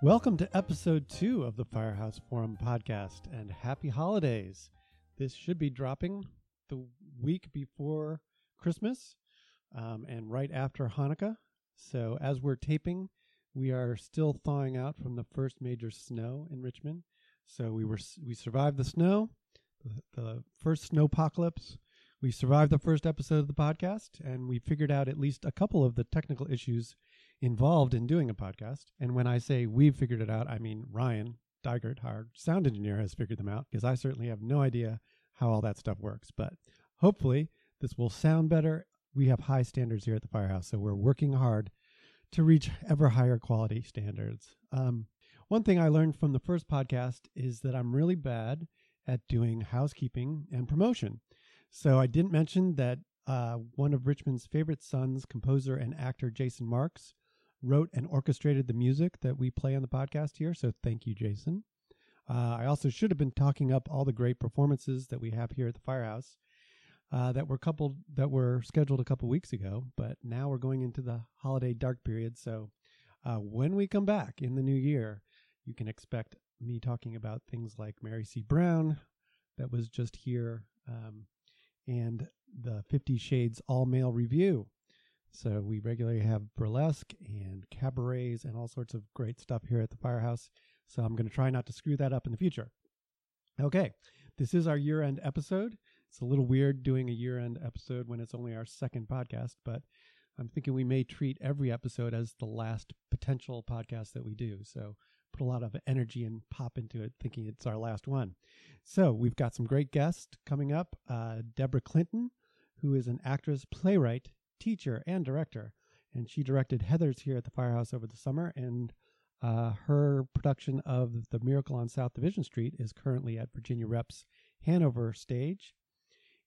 Welcome to episode two of the Firehouse Forum podcast and happy holidays. This should be dropping the week before Christmas um, and right after Hanukkah. So, as we're taping, we are still thawing out from the first major snow in Richmond. So, we were we survived the snow, the, first snowpocalypse. We survived the first episode of the podcast, and we figured out at least a couple of the technical issues involved in doing a podcast. And when I say we've figured it out, I mean Ryan Dygert, our sound engineer, has figured them out because I certainly have no idea how all that stuff works. But hopefully, this will sound better. We have high standards here at the Firehouse, so we're working hard to reach ever higher quality standards. Um, one thing I learned from the first podcast is that I'm really bad at doing housekeeping and promotion. So I didn't mention that uh, one of Richmond's favorite sons, composer and actor Jason Marks, wrote and orchestrated the music that we play on the podcast here. So thank you, Jason. Uh, I also should have been talking up all the great performances that we have here at the Firehouse uh, that were coupled that were scheduled a couple weeks ago, but now we're going into the holiday dark period. So uh, when we come back in the new year, you can expect me talking about things like Mary C. Brown, that was just here, um, and the Fifty Shades All Male Review. So we regularly have burlesque and cabarets and all sorts of great stuff here at the Firehouse. So I'm going to try not to screw that up in the future. Okay, this is our year end episode. It's a little weird doing a year end episode when it's only our second podcast, but I'm thinking we may treat every episode as the last potential podcast that we do. So put a lot of energy and pop into it, thinking it's our last one. So we've got some great guests coming up. Uh, Debra Clinton, who is an actress, playwright, teacher, and director. And she directed Heathers here at the Firehouse over the summer. And uh, her production of The Miracle on South Division Street is currently at Virginia Rep's Hanover stage.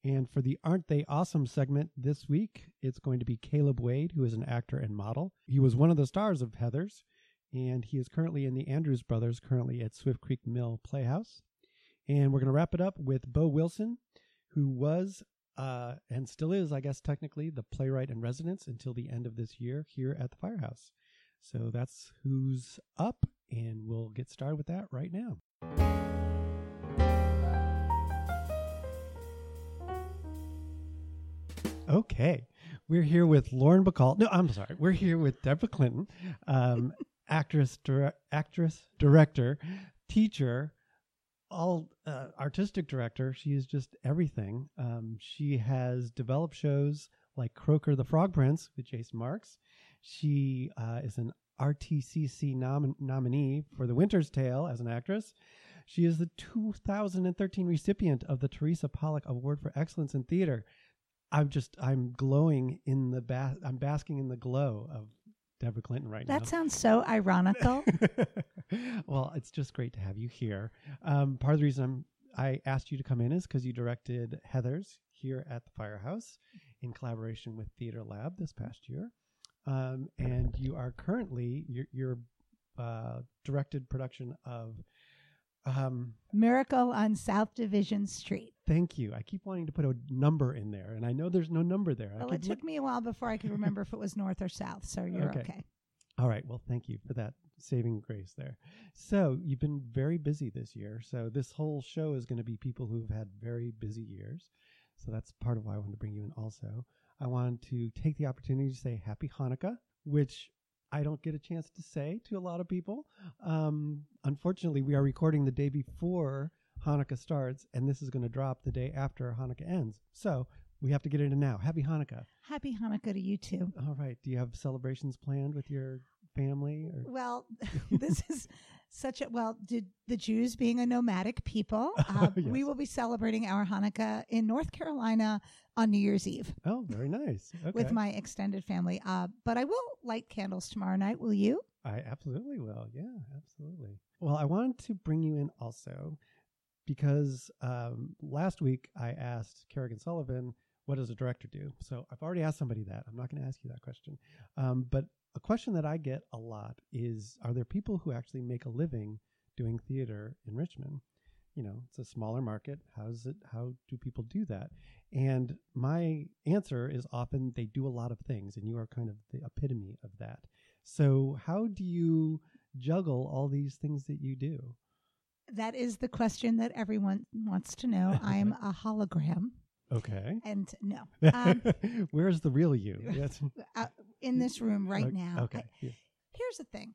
And for the Aren't They Awesome segment this week, it's going to be Caleb Wade, who is an actor and model. He was one of the stars of Heathers, and he is currently in the Andrews Brothers, currently at Swift Creek Mill Playhouse. And we're going to wrap it up with Bo Wilson, who was uh, and still is, I guess, technically the playwright in residence until the end of this year here at the Firehouse. So that's who's up, and we'll get started with that right now. Okay, we're here with Lauren Bacall. No, I'm sorry, we're here with Debra Clinton, um, actress, dire- actress, director, teacher, all uh, artistic director. She is just everything. Um, she has developed shows like Croaker the Frog Prince with Jason Marks. She uh, is an RTCC nom- nominee for The Winter's Tale as an actress. She is the 2013 recipient of the Theresa Pollak Award for Excellence in Theater. I'm just I'm glowing in the bath. I'm basking in the glow of Debra Clinton right That now. That sounds so ironical. well, it's just great to have you here. Um, part of the reason I'm, I asked you to come in is because you directed Heathers here at the Firehouse in collaboration with TheatreLAB this past year, um, and you are currently your, your uh, directed production of. Um, Miracle on South Division Street. thank you. I keep wanting to put a number in there, and I know there's no number there. Well, it took me a while before I could remember if it was north or south, so you're Okay. okay. All right. Well, thank you for that saving grace there. So, you've been very busy this year. So, this whole show is going to be people who've had very busy years. So, that's part of why I wanted to bring you in also. I wanted to take the opportunity to say Happy Hanukkah, which I don't get a chance to say to a lot of people. Um, unfortunately, we are recording the day before Hanukkah starts, and this is going to drop the day after Hanukkah ends. So, we have to get into now. Happy Hanukkah. Happy Hanukkah to you too. All right. Do you have celebrations planned with your family or Well, this is such a well did the jews being a nomadic people uh, we will be celebrating our hanukkah in north carolina on new year's eve Oh, very nice. Okay. with my extended family uh, but i will light candles tomorrow night will you I absolutely will. Yeah, absolutely. Well, I wanted to bring you in also because um, last week I asked Kerrigan Sullivan, what does a director do? So I've already asked somebody that. I'm not going to ask you that question. Um, but a question that I get a lot is Are there people who actually make a living doing theater in Richmond? You know, it's a smaller market. How's it? How do people do that? And my answer is often they do a lot of things, and you are kind of the epitome of that. So, how do you juggle all these things that you do? that is the question that everyone wants to know i'm a hologram Okay. and no um, Where's the real you? Yes. uh, in mm, this room right Ok- now Okay. I- yeah. here's the thing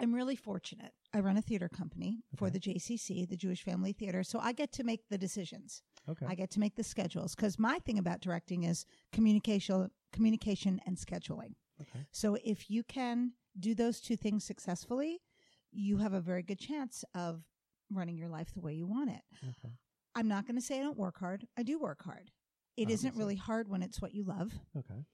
i'm really fortunate i run a theater company for Okay. the jcc the jewish family theater so i get to make the decisions Okay. i get to make the schedules because my thing about directing is communication communication and scheduling okay. so if you can do those two things successfully you have a very good chance of running your life the way you want it Okay. i'm not going to say i don't work hard i do work hard It not really hard when it's what you love Okay.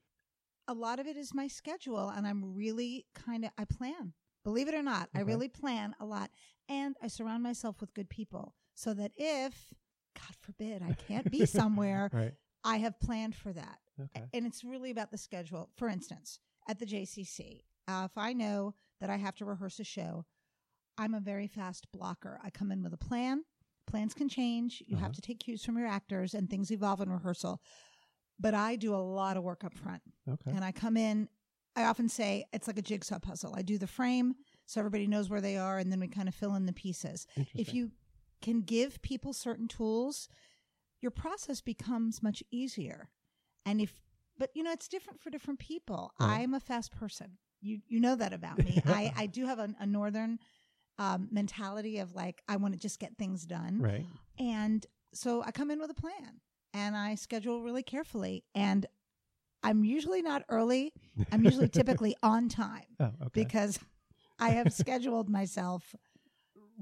A lot of it is my schedule and i'm really kind of i plan believe it or not i really plan a lot and i surround myself with good people so that if god forbid i can't be somewhere Right. i have planned for that. Okay. and it's really about the schedule. For instance at the jcc uh, if i know that i have to rehearse a show i'm a very fast blocker. I come in with a plan. Plans can change. You Uh-huh. have to take cues from your actors and things evolve in rehearsal but i do a lot of work up front Okay. and I come in. I often say it's like a jigsaw puzzle. I do the frame so everybody knows where they are, and then we kind of fill in the pieces. If you can give people certain tools, your process becomes much easier. And if, but you know, it's different for different people. Right. I'm a fast person. You you know that about me. I I do have a, a northern um, mentality of like I want to just get things done. right. And so I come in with a plan and I schedule really carefully. And I'm usually not early. I'm usually typically on time Oh, okay. because I have scheduled myself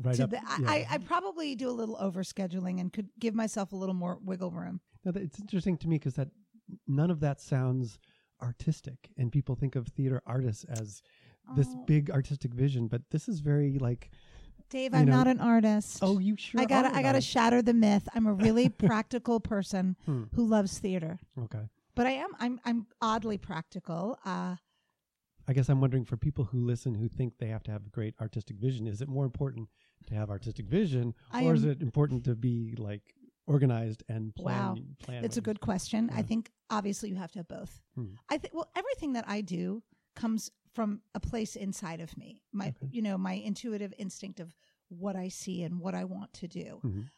right to up. the. I, yeah. I, I probably do a little over scheduling and could give myself a little more wiggle room. Now, it's interesting to me because that none of that sounds artistic, and people think of theater artists as this Oh, big artistic vision, but this is very like, Dave, I'm know- not an artist. oh, you sure? I gotta I gotta shatter the myth. I'm a really practical person Hmm. who loves theater. okay. But I am I'm I'm oddly practical. Uh I guess I'm wondering for people who listen who think they have to have a great artistic vision, is it more important to have artistic vision, I or is it important to be like organized and plan? Wow. plan It's a good question. I think obviously you have to have both. Hmm. I think well everything that I do comes from a place inside of me. My Okay. you know, my intuitive instinct of what I see and what I want to do. Mhm.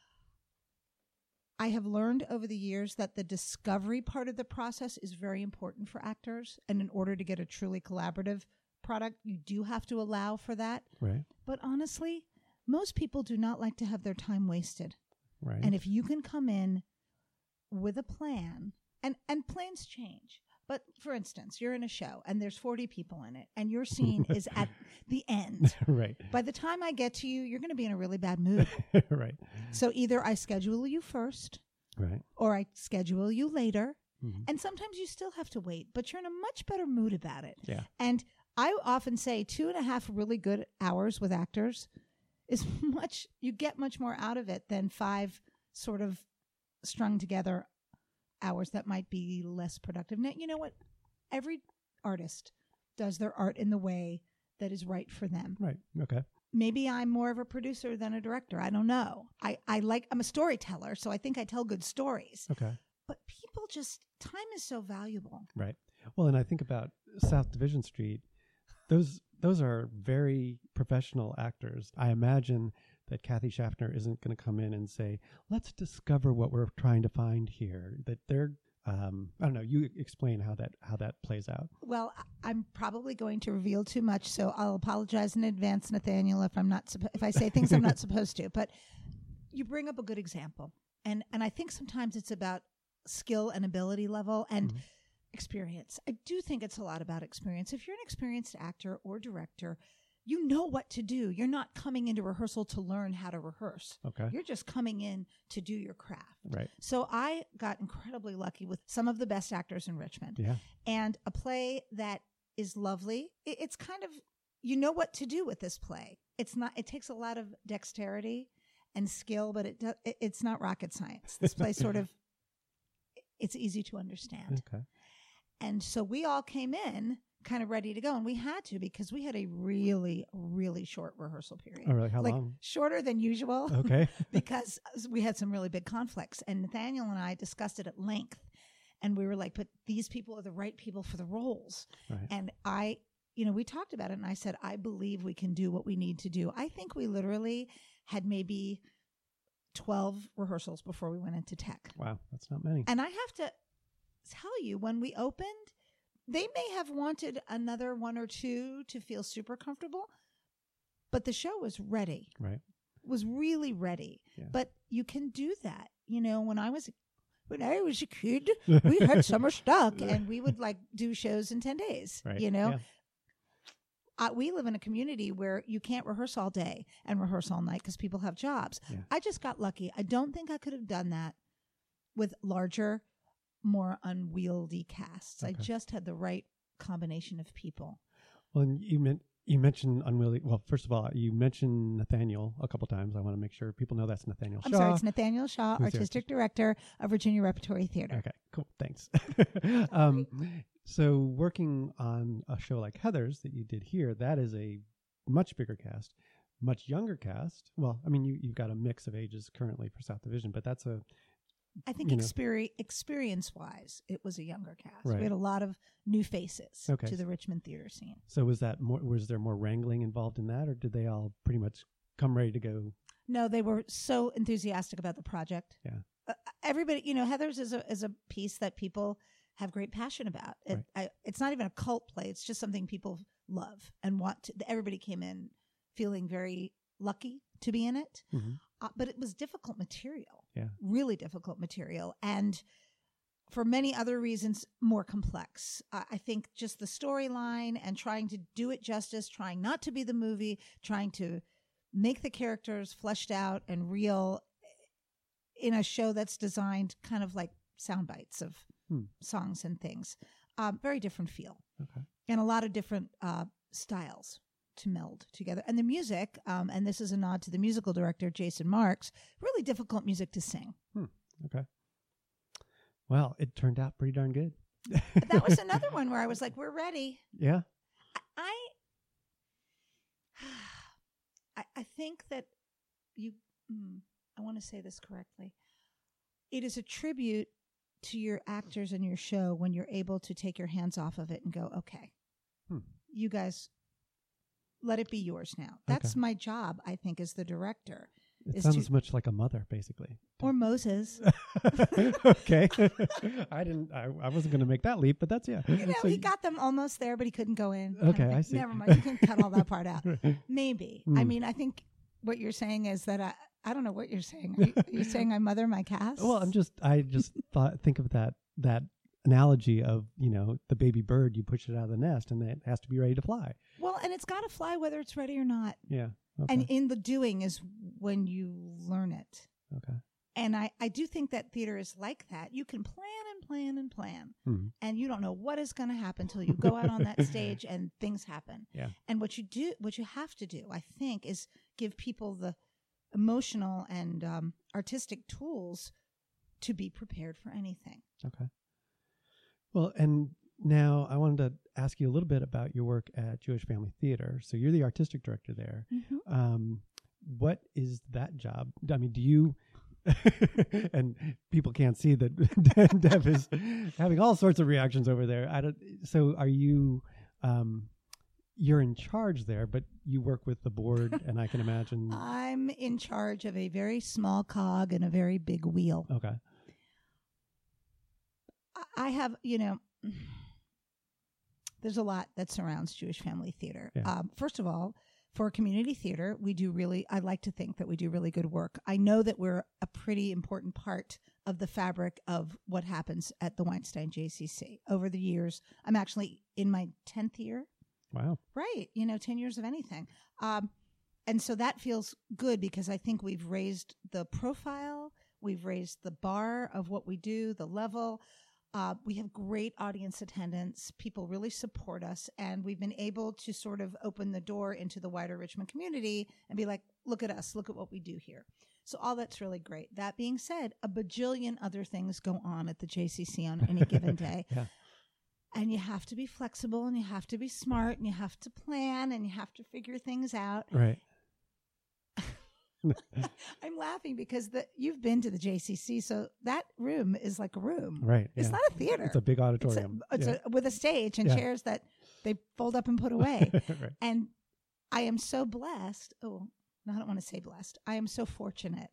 I have learned over the years that the discovery part of the process is very important for actors and in order to get a truly collaborative product, you do have to allow for that. Right. But honestly, most people do not like to have their time wasted. Right. And if you can come in with a plan, and and plans change. But for instance, you're in a show and there's 40 people in it, and your scene is at the end. right. By the time I get to you, you're going to be in a really bad mood. right. So either I schedule you first, Right. or I schedule you later. Mhm. And sometimes you still have to wait, but you're in a much better mood about it. Yeah. And I often say two and a half really good hours with actors is much, you get much more out of it than five sort of strung together hours that might be less productive. Now, you know what? Every artist does their art in the way that is right for them. Right. Okay. Maybe I'm more of a producer than a director. I don't know. I, I like, I'm a storyteller, so I think I tell good stories. Okay. But people just, time is so valuable. Right. Well, and I think about South Division Street. Those those are very professional actors. I imagine that Kathy Schaffner isn't going to come in and say, "Let's discover what we're trying to find here." That they're um, I don't know. You explain how that how that plays out. Well, I'm probably going to reveal too much, so I'll apologize in advance, Nathaniel, if I'm not suppo- if I say things I'm not supposed to. But you bring up a good example, and and I think sometimes it's about skill and ability level and Mhm. experience. I do think it's a lot about experience. If you're an experienced actor or director, you know what to do. You're not coming into rehearsal to learn how to rehearse. Okay. You're just coming in to do your craft. Right. So I got incredibly lucky with some of the best actors in Richmond Yeah. and a play that is lovely. It's kind of you know what to do with this play. It's not. It takes a lot of dexterity and skill, but it, do, it it's not rocket science. This play sort of it's easy to understand. Okay. And so we all came in kind of ready to go, and we had to because we had a really really short rehearsal period. Oh, really? How like long? shorter than usual Okay. because we had some really big conflicts. And Nathaniel and I discussed it at length. And we were like, but these people are the right people for the roles. Right. And I, you know, we talked about it and I said, I believe we can do what we need to do. I think we literally had maybe 12 rehearsals before we went into tech. Wow. That's not many. And I have to tell you, when we opened, they may have wanted another one or two to feel super comfortable, but the show was ready Right. was really ready. Yeah. But you can do that. You know, when I was when I was a kid, we had summer stock and we would like do shows in 10 days, Right. you know? Yeah. Uh, we live in a community where you can't rehearse all day and rehearse all night because people have jobs. Yeah. I just got lucky. I don't think I could have done that with larger, more unwieldy casts. I just had the right combination of people. Well, and you meant you mentioned unwieldy. Well, first of all, you mentioned Nathaniel a couple times. I want to make sure people know that's Nathaniel I'm Shaw. sorry, it's Nathaniel Shaw, Artistic Director of Virginia Repertory Theater. Okay, cool. Thanks. um, so, working on a show like Heathers that you did here, that is a much bigger cast, much younger cast. Well, I mean, you, you've got a mix of ages currently for South Division, but that's a I think you experi- experience wise, it was a younger cast. Right. We had a lot of new faces Okay. to the Richmond theater scene. so. Was that more? Was there more wrangling involved in that, or did they all pretty much come ready to go? No, they were so enthusiastic about the project. Yeah. Uh, everybody, you know, Heathers is a is a piece that people have great passion about. It, I, it's not even a cult play; it's just something people love and want. to Everybody came in feeling very lucky to be in it, Mhm. uh, but it was difficult material. Yeah. really difficult material, and for many other reasons, more complex. I I think just the storyline and trying to do it justice, trying not to be the movie, trying to make the characters fleshed out and real in a show that's designed kind of like sound bites of Hmm. songs and things. Um, very different feel Okay. and a lot of different uh, styles to meld together. And the music, um, and this is a nod to the musical director, Jason Marks, really difficult music to sing. Hmm. Okay. Well, it turned out pretty darn good. That was another one where I was like, we're ready. yeah. I, I, I think that you, mm, I want to say this correctly. It is a tribute to your actors and your show when you're able to take your hands off of it and go, okay, Hmm. you guys, let it be yours now. That's my job, I think, as the director It sounds much like a mother, basically. or Moses. okay. I didn't. I, I wasn't going to make that leap, but that's yeah. You know, So he got them almost there, but he couldn't go in. Okay, thing. I see. Never mind. You can cut all that part out. Maybe. Hmm. I mean, I think what you're saying is that I, I don't know what you're saying. Are you, are you saying I mother my cast? Well, I'm just. I just thought. Think of that. That analogy of you know the baby bird. You push it out of the nest, and it has to be ready to fly. Well, and it's got to fly whether it's ready or not. Yeah. Okay. And in the doing is when you learn it. okay. And I, I do think that theater is like that. You can plan and plan and plan, Mhm. and you don't know what is going to happen until you go out on that stage and things happen. Yeah. And what you do, what you have to do, I think, is give people the emotional and um, artistic tools to be prepared for anything. Okay. Well, and now I wanted to ask you a little bit about your work at Jewish Family Theater. So you're the artistic director there. Um, what is that job? I mean, do you? and people can't see that Deb is having all sorts of reactions over there. I don't. So are you? Um, you're in charge there, but you work with the board, and I can imagine. I'm in charge of a very small cog and a very big wheel. Okay. I- have, you know, there's a lot that surrounds Jewish Family Theater. Yeah. Um, first of all, for community theater, we do really, I like to think that we do really good work. I know that we're a pretty important part of the fabric of what happens at the Weinstein JCC. Over the years, I'm actually in my 10th year Wow. Right. You know, 10 years of anything. Um, and so that feels good because I think we've raised the profile, we've raised the bar of what we do, the level. Uh, we have great audience attendance. People really support us, and we've been able to sort of open the door into the wider Richmond community and be like, look at us, look at what we do here. So all that's really great. That being said, a bajillion other things go on at the JCC on any given day. Yeah. And you have to be flexible and you have to be smart and you have to plan and you have to figure things out. Right. I'm laughing because the you've been to the JCC, so that room is like a room. Right. It's yeah. not a theater. It's a big It's a- auditorium. it's yeah. a- with a stage and Yeah. chairs that they fold up and put away. right. and I am so blessed. Oh, no, I don't want to say blessed. I am so fortunate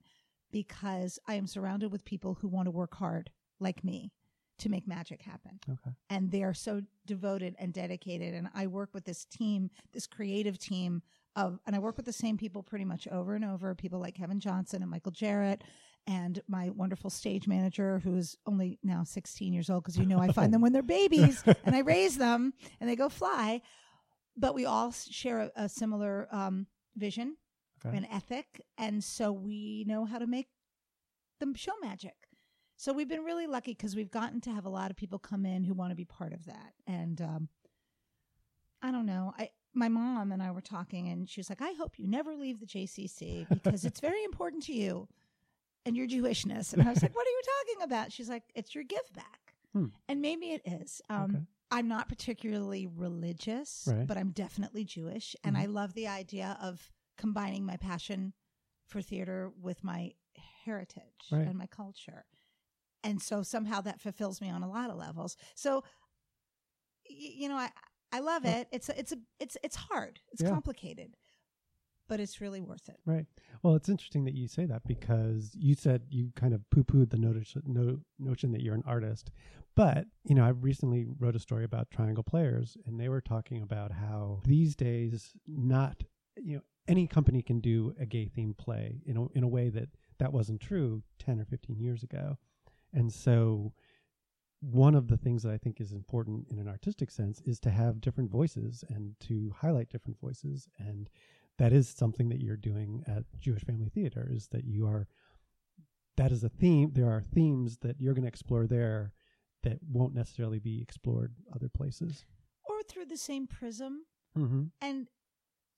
because I am surrounded with people who want to work hard like me to make magic happen. Okay. And they are so devoted and dedicated. And I work with this team, this creative team of, and I work with the same people pretty much over and over people like Kevin Johnson and Michael Jarrett. And my wonderful stage manager, who is only now 16 years old, because you know I find them when they're babies and I raise them and they go fly. But we all share a, a similar um, vision Okay. and ethic. And so we know how to make the show magic. So we've been really lucky because we've gotten to have a lot of people come in who want to be part of that. And um, I don't know. I my mom and I were talking, and she was like, "I hope you never leave the JCC because it's very important to you and your Jewishness." And I was like, "What are you talking about?" She's like, "It's your give back," Hmm. and maybe it is. Um, Okay. I'm not particularly religious, Right. but I'm definitely Jewish, and Mhm. I love the idea of combining my passion for theater with my heritage Right. and my culture. And so somehow that fulfills me on a lot of levels. So y- you know, I I love it. It's a, it's a it's it's hard. It's Yeah. complicated. But it's really worth it. Right. Well, it's interesting that you say that because you said you kind of poo pooed the notice, no, notion that you're an artist. But, you know, I recently wrote a story about triangle players, and they were talking about how these days, not, you know, any company can do a gay themed play in a, in a way that that wasn't true 10 or 15 years ago. And so, one of the things that I think is important in an artistic sense is to have different voices and to highlight different voices. And that is something that you're doing at Jewish Family Theater is that you are that is a theme there are themes that you're going to explore there that won't necessarily be explored other places. Or through the same prism. Mm-hmm. And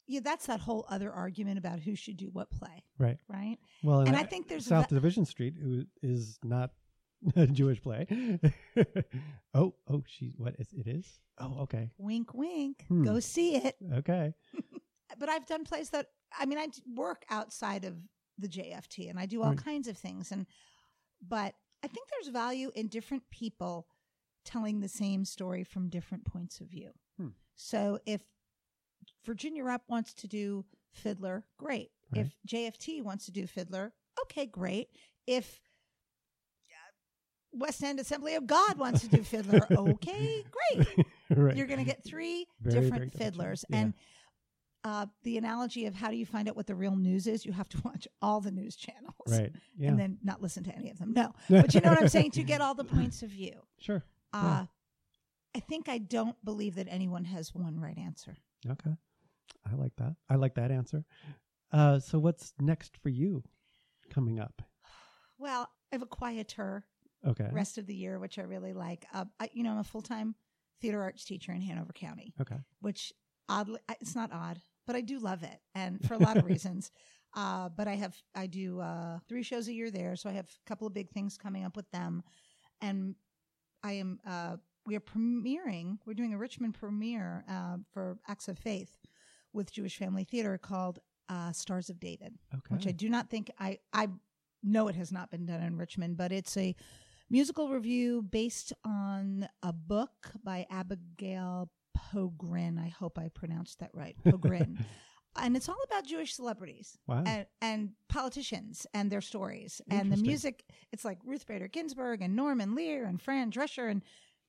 yeah, that's that whole other argument about who should do what play, Right. right? Well, And I think there's South va- Division Street, who is not Jewish play. oh, oh, she what is it is? Oh, okay, Wink, wink. Hmm. Go see it. okay, But I've done plays that I mean, I work outside of the JFT and I do all Right. kinds of things. And but I think there's value in different people telling the same story from different points of view. Hmm. So if Virginia Rep wants to do Fiddler, great. If JFT wants to do Fiddler, okay, great. If West End Assembly of God wants to do Fiddler, okay, great. right. You're going to get three Very, very different gotcha. fiddlers. Yeah. And uh, the analogy of how do you find out what the real news is? You have to watch all the news channels. right. Yeah. And then not listen to any of them. No. But you know what I'm saying? To get all the points of view. sure. Uh, Yeah. I think I don't believe that anyone has one right answer. Okay. I like that. I like that answer. Uh, so what's next for you coming up? Well, I have a quieter Okay. rest of the year, which I really like. Uh, I, you know, I'm a full time theater arts teacher in Hanover County. Okay. which oddly it's not odd but i do love it and for a lot of reasons uh, but i have i do uh, three shows a year there so i have a couple of big things coming up with them and i am uh, we are premiering we're doing a richmond premiere uh, for acts of faith with jewish family theater called uh, stars of david Okay. which I do not think I I know it has not been done in Richmond, but it's a musical review based on a book by Abigail Pogrin. I hope I pronounced that right. Pogrin. and it's all about Jewish celebrities wow. and, and politicians and their stories. And the music, it's like Ruth Bader Ginsburg and Norman Lear and Fran Drescher and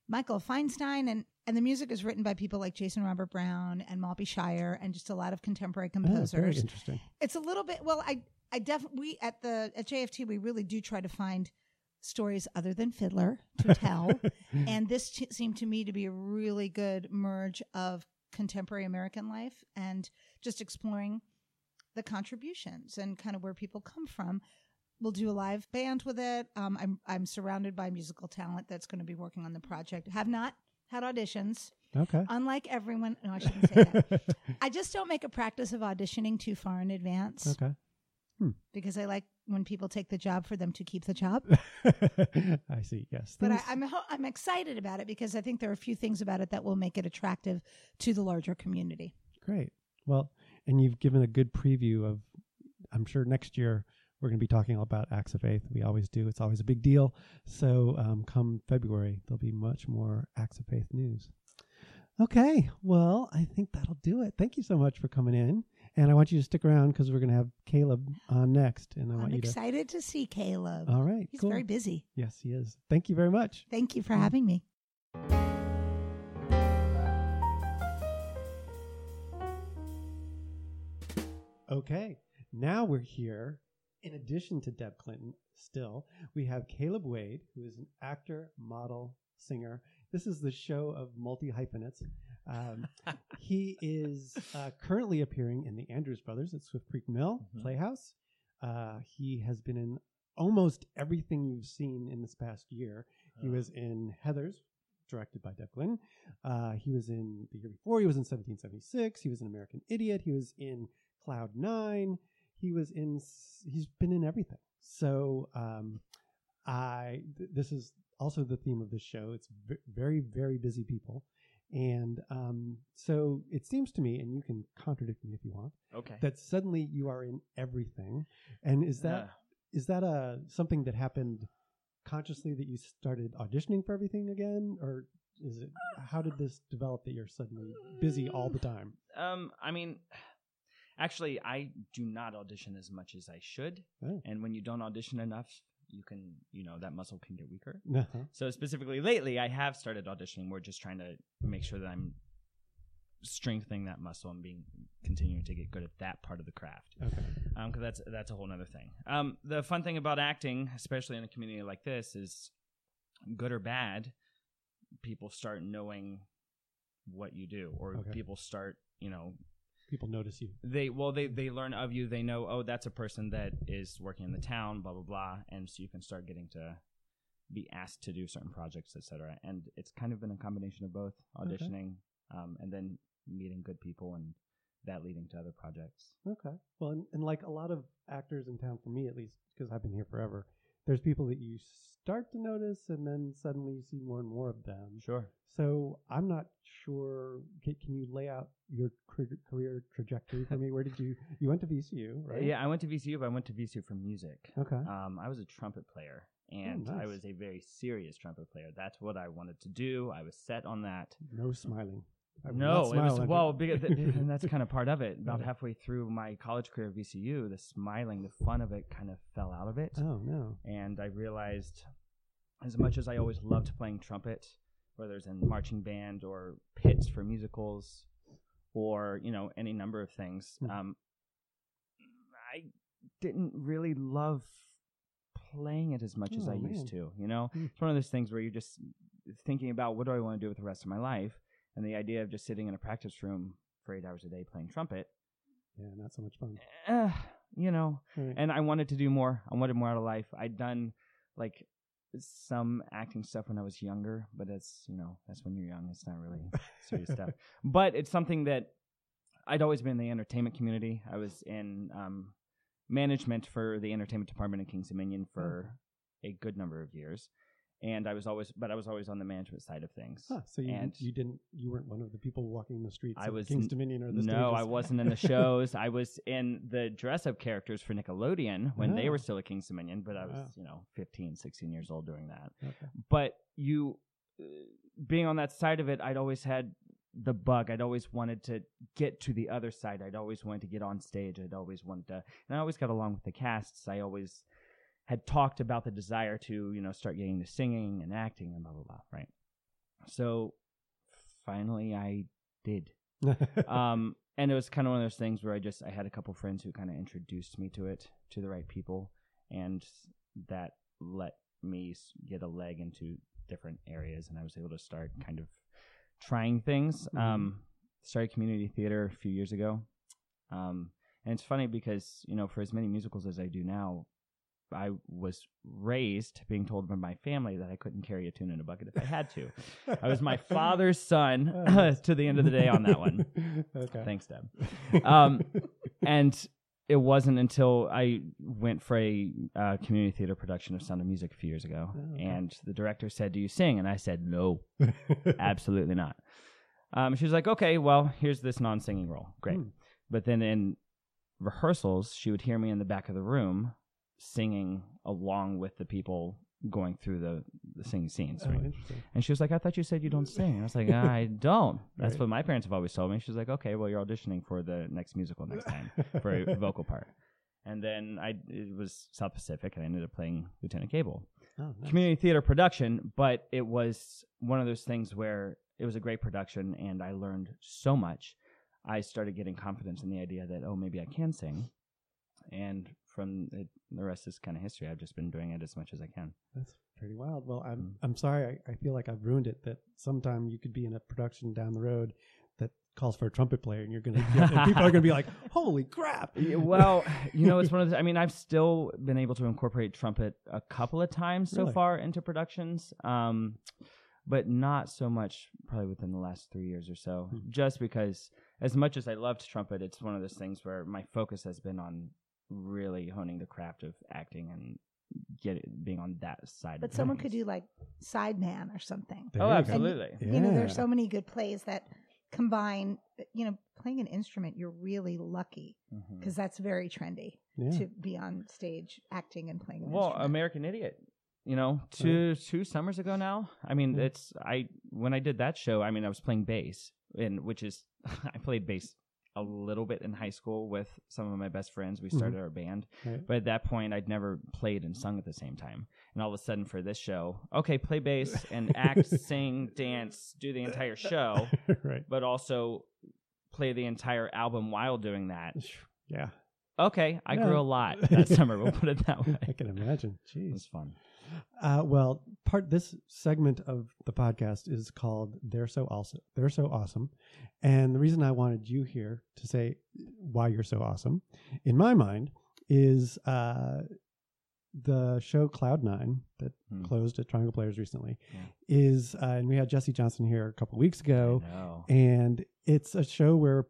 Michael Feinstein. And, and the music is written by people like Jason Robert Brown and Maltby Shire and just a lot of contemporary Oh, very composers interesting. it's a little bit well i i definitely we at the at jft we really do try to find stories other than fiddler to tell and this t- seemed to me to be a really good merge of contemporary American life and just exploring the contributions and kind of where people come from. We'll do a live band with it. Um, I'm I'm surrounded by musical talent that's going to be working on the project. Have not had auditions. Okay. Unlike everyone, no, I shouldn't say that. I just don't make a practice of auditioning too far in advance okay. because I like when people take the job for them to keep the job. I see. Yes. But I, Things- I'm I'm excited about it because I think there are a few things about it that will make it attractive to the larger community. Great. Well, and you've given a good preview of, I'm sure next year we're going to be talking about Acts of Faith. We always do. It's always a big deal. So um, come February, there'll be much more Acts of Faith news. Okay. Well, I think that'll do it. Thank you so much for coming in. And I want you to stick around because we're going to have Caleb on next. And I you excited to see Caleb. All right. He's cool. very busy. Yes, he is. Thank you very much. Thank you for having me. Okay, now we're here. In addition to Deb Clinton, still, we have Caleb Wade, who is an actor, model, singer. This is the show of multi hyphenates. Um, he is uh, currently appearing in the Andrews Brothers at Swift Creek Mill Mhm. Playhouse. Uh, he has been in almost everything you've seen in this past year. He Oh. was in Heathers, directed by Deb Clinton. Uh, he was in the year before. He was in 1776. He was an American Idiot. He was in Cloud Nine. He was in. s- He's been in everything. So um, I. Th- this is also the theme of this show. It's v- very very busy people, and um, so it seems to me, and you can contradict me if you want, Okay. that suddenly you are in everything. And is that Uh, is that a something that happened consciously that you started auditioning for everything again or is it how did this develop that you're suddenly busy all the time um, I mean, actually, I do not audition as much as I should, Oh. and when you don't audition enough, you can, you know, that muscle can get weaker. uh-huh. So specifically, lately, I have started auditioning. We're just trying to make sure that I'm strengthening that muscle and being continuing to get good at that part of the craft. okay Um, because that's that's a whole other thing. Um, the fun thing about acting, especially in a community like this, is good or bad, people start knowing what you do, or Okay. people start, you know, people notice you they well they they learn of you. They know, oh, that's a person that is working in the town, blah blah blah, and so you can start getting to be asked to do certain projects, etc. And it's kind of been a combination of both Okay. auditioning, um, and then meeting good people and that leading to other projects. okay well and, and like a lot of actors in town for me at least because i've been here forever there's people that you start to notice and then suddenly you see more and more of them Sure. so i'm not sure can, can you lay out your career trajectory for me where did you you went to vcu right Yeah, I went to VCU, but I went to VCU for music. okay Um, I was a trumpet player, and I Oh, nice. was a very serious trumpet player. That's what I wanted to do. I was set on that. No smiling. I No, it was well, because and that's kind of part of it. About halfway through my college career at VCU, the smiling, the fun of it, kind of fell out of it, oh no. and I realized, as much as I always loved playing trumpet, whether it's in marching band or pits for musicals, or you know any number of things, Mhm. um, I didn't really love playing it as much as Oh, I man. used to. You know, Mm. it's one of those things where you're just thinking about what do I want to do with the rest of my life, and the idea of just sitting in a practice room for eight hours a day playing trumpet, Yeah, not so much fun. eh, you know. Right. And I wanted to do more. I wanted more out of life. I'd done like some acting stuff when I was younger, but it's you know that's when you're young. It's not really serious stuff. But it's something that I'd always been in the entertainment community. I was in um, management for the entertainment department in Kings Dominion for a good number of years, and I was always, but I was always on the management side of things. Huh, so you and you didn't you weren't one of the people walking the streets I was Kings Dominion or the no, stages. I wasn't in the shows. I was in the dress up characters for Nickelodeon when they Oh. were still at Kings Dominion, but I was, Wow. you know, 15, 16 years old doing that. Okay. But you, uh, being on that side of it, I'd always had the bug. I'd always wanted to get to the other side. I'd always wanted to get on stage. I'd always wanted to, and I always got along with the casts. I always had talked about the desire to, you know, start getting to singing and acting and blah, blah, blah, right? So finally I did um, and it was kind of one of those things where I just I had a couple friends who kind of introduced me to it to the right people, and that let me get a leg into different areas, and I was able to start kind of trying things. Mhm. Um, started community theater a few years ago. Um, and it's funny because you know, for as many musicals as I do now, I was raised being told by my family that I couldn't carry a tune in a bucket if I had to. I was my father's son to the end of the day on that one. okay. Thanks, Deb. Um, and it wasn't until I went for a uh, community theater production of Sound of Music a few years ago, Oh, and the director said, "Do you sing?" And I said, "No, absolutely not." Um, she was like, "Okay, well, here's this non-singing role. Great." Hmm. But then in rehearsals, she would hear me in the back of the room singing along with the people going through the, the singing scenes. Oh, right? And she was like, I thought you said you don't sing. I was like, I don't. That's Right. what my parents have always told me. She was like, okay, well, you're auditioning for the next musical next time for a vocal part. And then I it was South Pacific, and I ended up playing Lieutenant Cable. Oh, nice. Community theater production, but it was one of those things where it was a great production, and I learned so much. I started getting confidence in the idea that oh, maybe I can sing, and from it, the rest is kind of history. I've just been doing it as much as I can. That's pretty wild. Well, I'm Mm. I'm sorry. I, I feel like I've ruined it. That sometime you could be in a production down the road that calls for a trumpet player, and you're gonna get, and people are gonna be like, "Holy crap!" Yeah, well, you know, it's one of the. I mean, I've still been able to incorporate trumpet a couple of times so Really? far into productions, um, but not so much probably within the last three years or so. Hmm. Just because, as much as I loved trumpet, it's one of those things where my focus has been on really honing the craft of acting and get it, being on that side. But of someone things. could do like Sideman or something. There Oh, you go. absolutely. You know, there's so many good plays that combine. You know, playing an instrument, you're really lucky mm-hmm. because that's very trendy Yeah. to be on stage acting and playing an Well, instrument. American Idiot. You know, two two summers ago now. I mean, Yeah. it's I when I did that show. I mean, I was playing bass, and which is I played bass a little bit in high school with some of my best friends. We Mhm. started our band, Right. but at that point, I'd never played and sung at the same time. And all of a sudden, for this show, okay, play bass and act, sing, dance, do the entire show, right. but also play the entire album while doing that. Yeah. Okay, I Yeah. grew a lot that summer. We'll put it that way. I can imagine. It Jeez. was fun. Uh, well, part this segment of the podcast is called "They're So Awesome." They're so awesome, and the reason I wanted you here to say why you're so awesome, in my mind, is uh, the show Cloud Nine that Hmm. closed at Triangle Players recently. Yeah. Is uh, and we had Jesse Johnson here a couple weeks ago, and it's a show where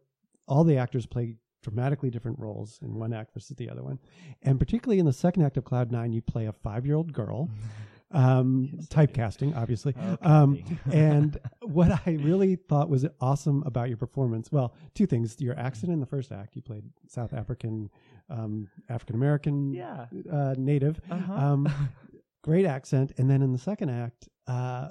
all the actors play dramatically different roles in one act versus the other one. And particularly in the second act of Cloud Nine, you play a five year old girl, um, Yes, typecasting, obviously. Oh, Um, and what I really thought was awesome about your performance, well, two things. Your accent in the first act, you played South African, um, African American, yeah. uh, native. Uh-huh. Um, great accent. And then in the second act, uh,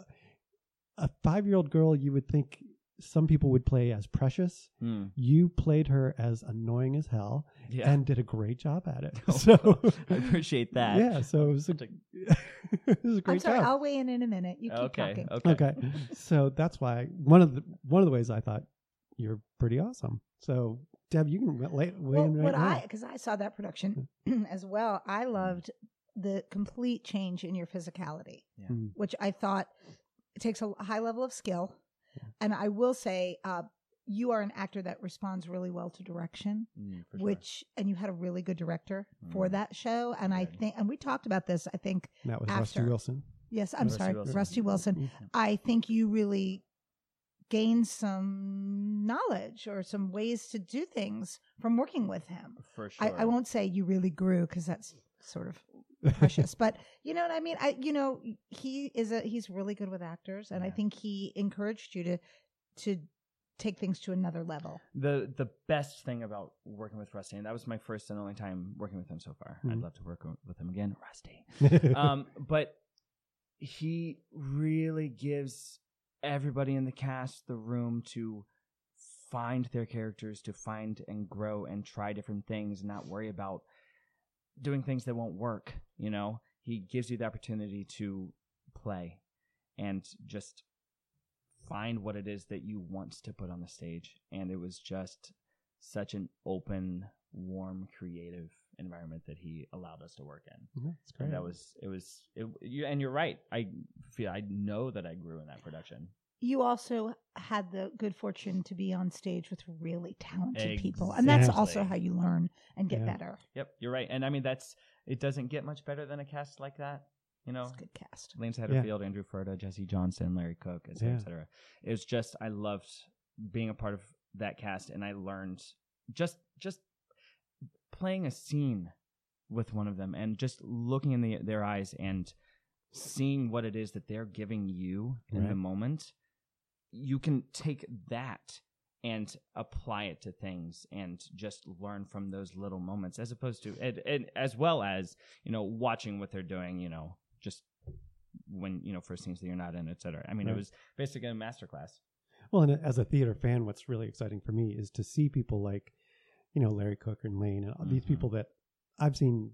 a five year old girl you would think some people would play as precious. Hmm. You played her as annoying as hell Yeah. and did a great job at it. Oh, so I appreciate that. Yeah, so it was a, Such it was a great I'm sorry. job. I'll weigh in in a minute. You keep okay. talking. Okay. okay, so that's why one of the one of the ways I thought you're pretty awesome. So Deb, you can weigh, weigh Well, in right what now. I because I saw that production as well. I loved the complete change in your physicality, Yeah. Mm. which I thought it takes a high level of skill. Yeah. And I will say, uh, you are an actor that responds really well to direction, Mm, for sure. which and you had a really good director for Mm. that show. And I think, and we talked about this. I think And that was Rusty. Wilson. yes, I'm Rusty sorry, Wilson. Rusty Wilson. Mm. I think you really gained some knowledge or some ways to do things from working with him. for sure. I, I won't say you really grew because that's sort of precious, but you know what I mean. I, you know, he is a he's really good with actors, and I think he encouraged you to to take things to another level. the the best thing about working with Rusty, and that was my first and only time working with him so far. I'd Mhm. love to work with him again, Rusty. um, but he really gives everybody in the cast the room to find their characters, to find and grow and try different things, and not worry about doing things that won't work. You know, he gives you the opportunity to play and just find what it is that you want to put on the stage. And it was just such an open, warm, creative environment that he allowed us to work in. Mm-hmm. That's great. And that was it was it, you, and you're right. I feel I know that I grew in that production. You also had the good fortune to be on stage with really talented people, and that's also how you learn and get Yeah. better. Yep, you're right. And I mean, that's it. Doesn't get much better than a cast like that. You know, It's a good cast. Lane Satterfield, Andrew Furta, Jesse Johnson, Larry Cook, et cetera, Yeah. et cetera. It was just I loved being a part of that cast, and I learned just just playing a scene with one of them, and just looking in the, their eyes and seeing what it is that they're giving you in the moment. You can take that and apply it to things and just learn from those little moments as opposed to and, and as well as you know watching what they're doing you know just when you know first scenes that you're not in, et cetera. I mean, it was basically a masterclass. Well, and as a theater fan, what's really exciting for me is to see people like, you know, Larry Cook and Lane, and all these mm-hmm. people that I've seen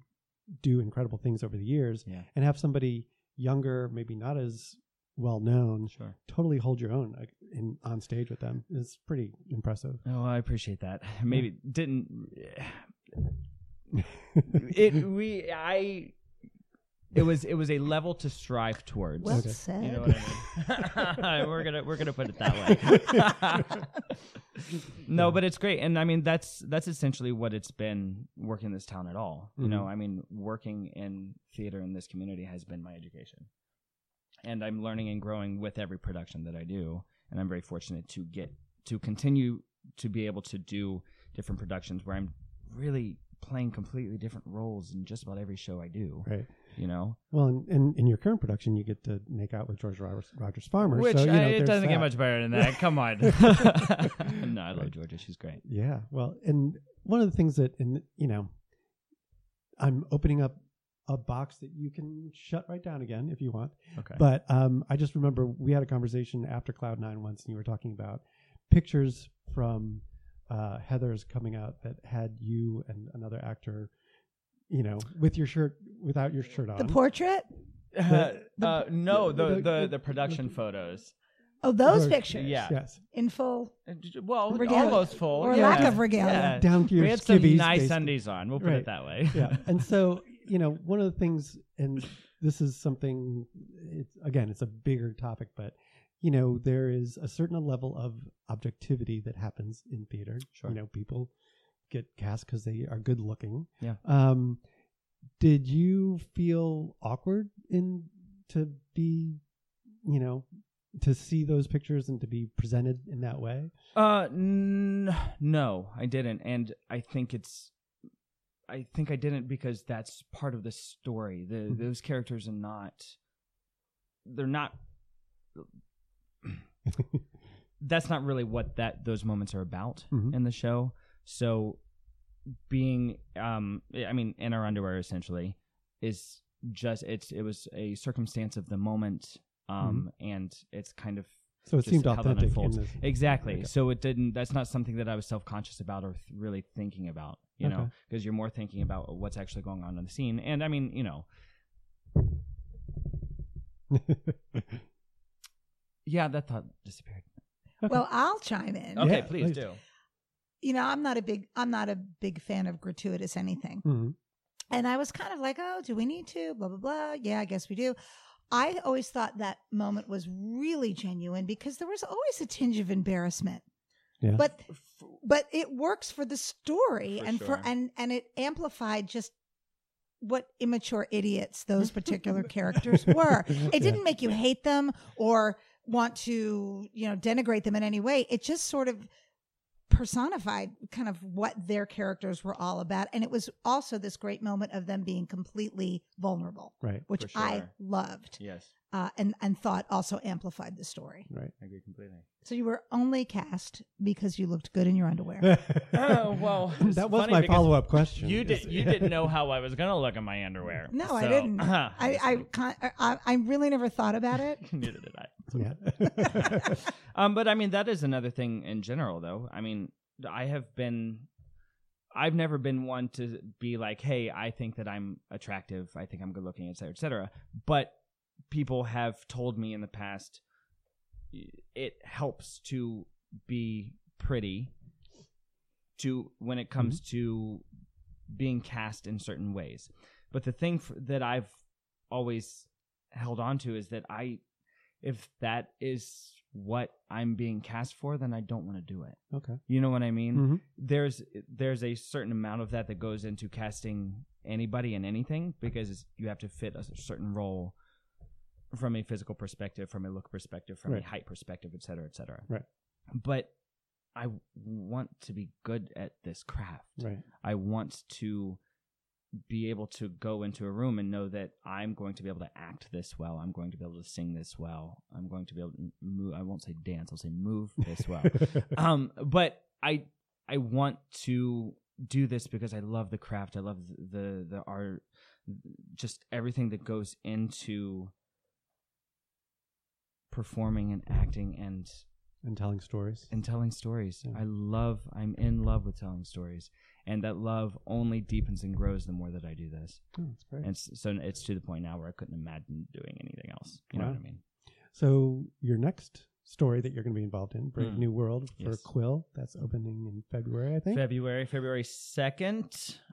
do incredible things over the years, Yeah, and have somebody younger, maybe not as well known, sure. totally hold your own like, in on stage with them is pretty impressive. Oh, I appreciate that. Maybe didn't it? We I. It was it was a level to strive towards. Well Okay. said. You know what I mean? we're gonna we're gonna put it that way. no, but it's great, and I mean that's that's essentially what it's been working this town at all. You know, Mhm. I mean, working in theater in this community has been my education, and I'm learning and growing with every production that I do, and I'm very fortunate to get to continue to be able to do different productions where I'm really playing completely different roles in just about every show I do. right. You know, Well, and, and in your current production, you get to make out with Georgia Rogers, Rogers Farmer. Which so, you know, it doesn't get much better than that. Come on. no, I love Georgia. She's great. Yeah. Well, and one of the things that, in you know, I'm opening up a box that you can shut right down again if you want. Okay. But um, I just remember we had a conversation after Cloud Nine once, and you were talking about pictures from uh, Heathers coming out that had you and another actor, you know, with your shirt without your shirt on. The portrait? uh, the- uh, no, the- the, the- the, the- the production photos. Oh, those Those- pictures. Yeah. Yes. In full. Uh, d- Well, Regalia. almost full. Or yeah. lack of regalia. Yeah. Down to your we had some skivvies, nice basically. undies on. We'll put Right. it that way. yeah. And so, you know, one of the things, and this is something, it's again, it's a bigger topic, but, you know, there is a certain level of objectivity that happens in theater. Sure. You know, people get cast because they are good looking. Yeah. Um, did you feel awkward in to be, you know, to see those pictures and to be presented in that way? Uh, n- no, I didn't, and I think it's. I think I didn't because that's part of the story. The Mhm. those characters are not. They're not. that's not really what that those moments are about Mhm. in the show. So, being, um, I mean, in our underwear essentially is just it's it was a circumstance of the moment, um, and it's kind of So it seemed authentic. In unfolds. this. Exactly. So it didn't. That's not something that I was self conscious about or th- really thinking about. You know, Okay. Because you're more thinking about what's actually going on in the scene. And I mean, you know, yeah, that thought disappeared. Well, I'll chime in. Okay, Yeah, please, please. do. You know, I'm not a big I'm not a big fan of gratuitous anything. Mhm. And I was kind of like, oh, do we need to? Blah, blah, blah. Yeah, I guess we do. I always thought that moment was really genuine because there was always a tinge of embarrassment. Yeah. But but it works for the story For and sure. for and and it amplified just what immature idiots those particular characters were. It Yeah. didn't make you hate them or want to, you know, denigrate them in any way. It just sort of personified kind of what their characters were all about. And it was also this great moment of them being completely vulnerable, Right. which For I loved Yes, uh, and, and thought also amplified the story. Right. I agree completely. So you were only cast because you looked good in your underwear. Oh, well, it's that was my follow up question. You did. You didn't know how I was gonna look in my underwear. No, I didn't. I, I, I, I really never thought about it. Neither did I. Yeah. um, but I mean, that is another thing in general, though. I mean, I have been, I've never been one to be like, hey, I think that I'm attractive, I think I'm good looking, et cetera, et cetera. But people have told me in the past it helps to be pretty to when it comes to being cast in certain ways. But the thing f- that I've always held on to is that I if that is what I'm being cast for, then I don't want to do it. Okay. You know what I mean? hmm There's there's a certain amount of that that goes into casting anybody and anything because you have to fit a certain role from a physical perspective, from a look perspective, from Right. a height perspective, et cetera, et cetera. Right. But I want to be good at this craft. Right. I want to be able to go into a room and know that I'm going to be able to act this well. I'm going to be able to sing this well. I'm going to be able to move. I won't say dance. I'll say move this well. um, but I I want to do this because I love the craft. I love the the, the art, just everything that goes into performing and acting and and telling stories. and telling stories. Yeah. I love. I'm in love with telling stories, and that love only deepens and grows the more that I do this. Oh, that's great. And so it's to the point now where I couldn't imagine doing anything else. You know what I mean? So your next story that you're going to be involved in, Brave Mm. New World for Yes. Quill, that's opening in February, I think. February, February second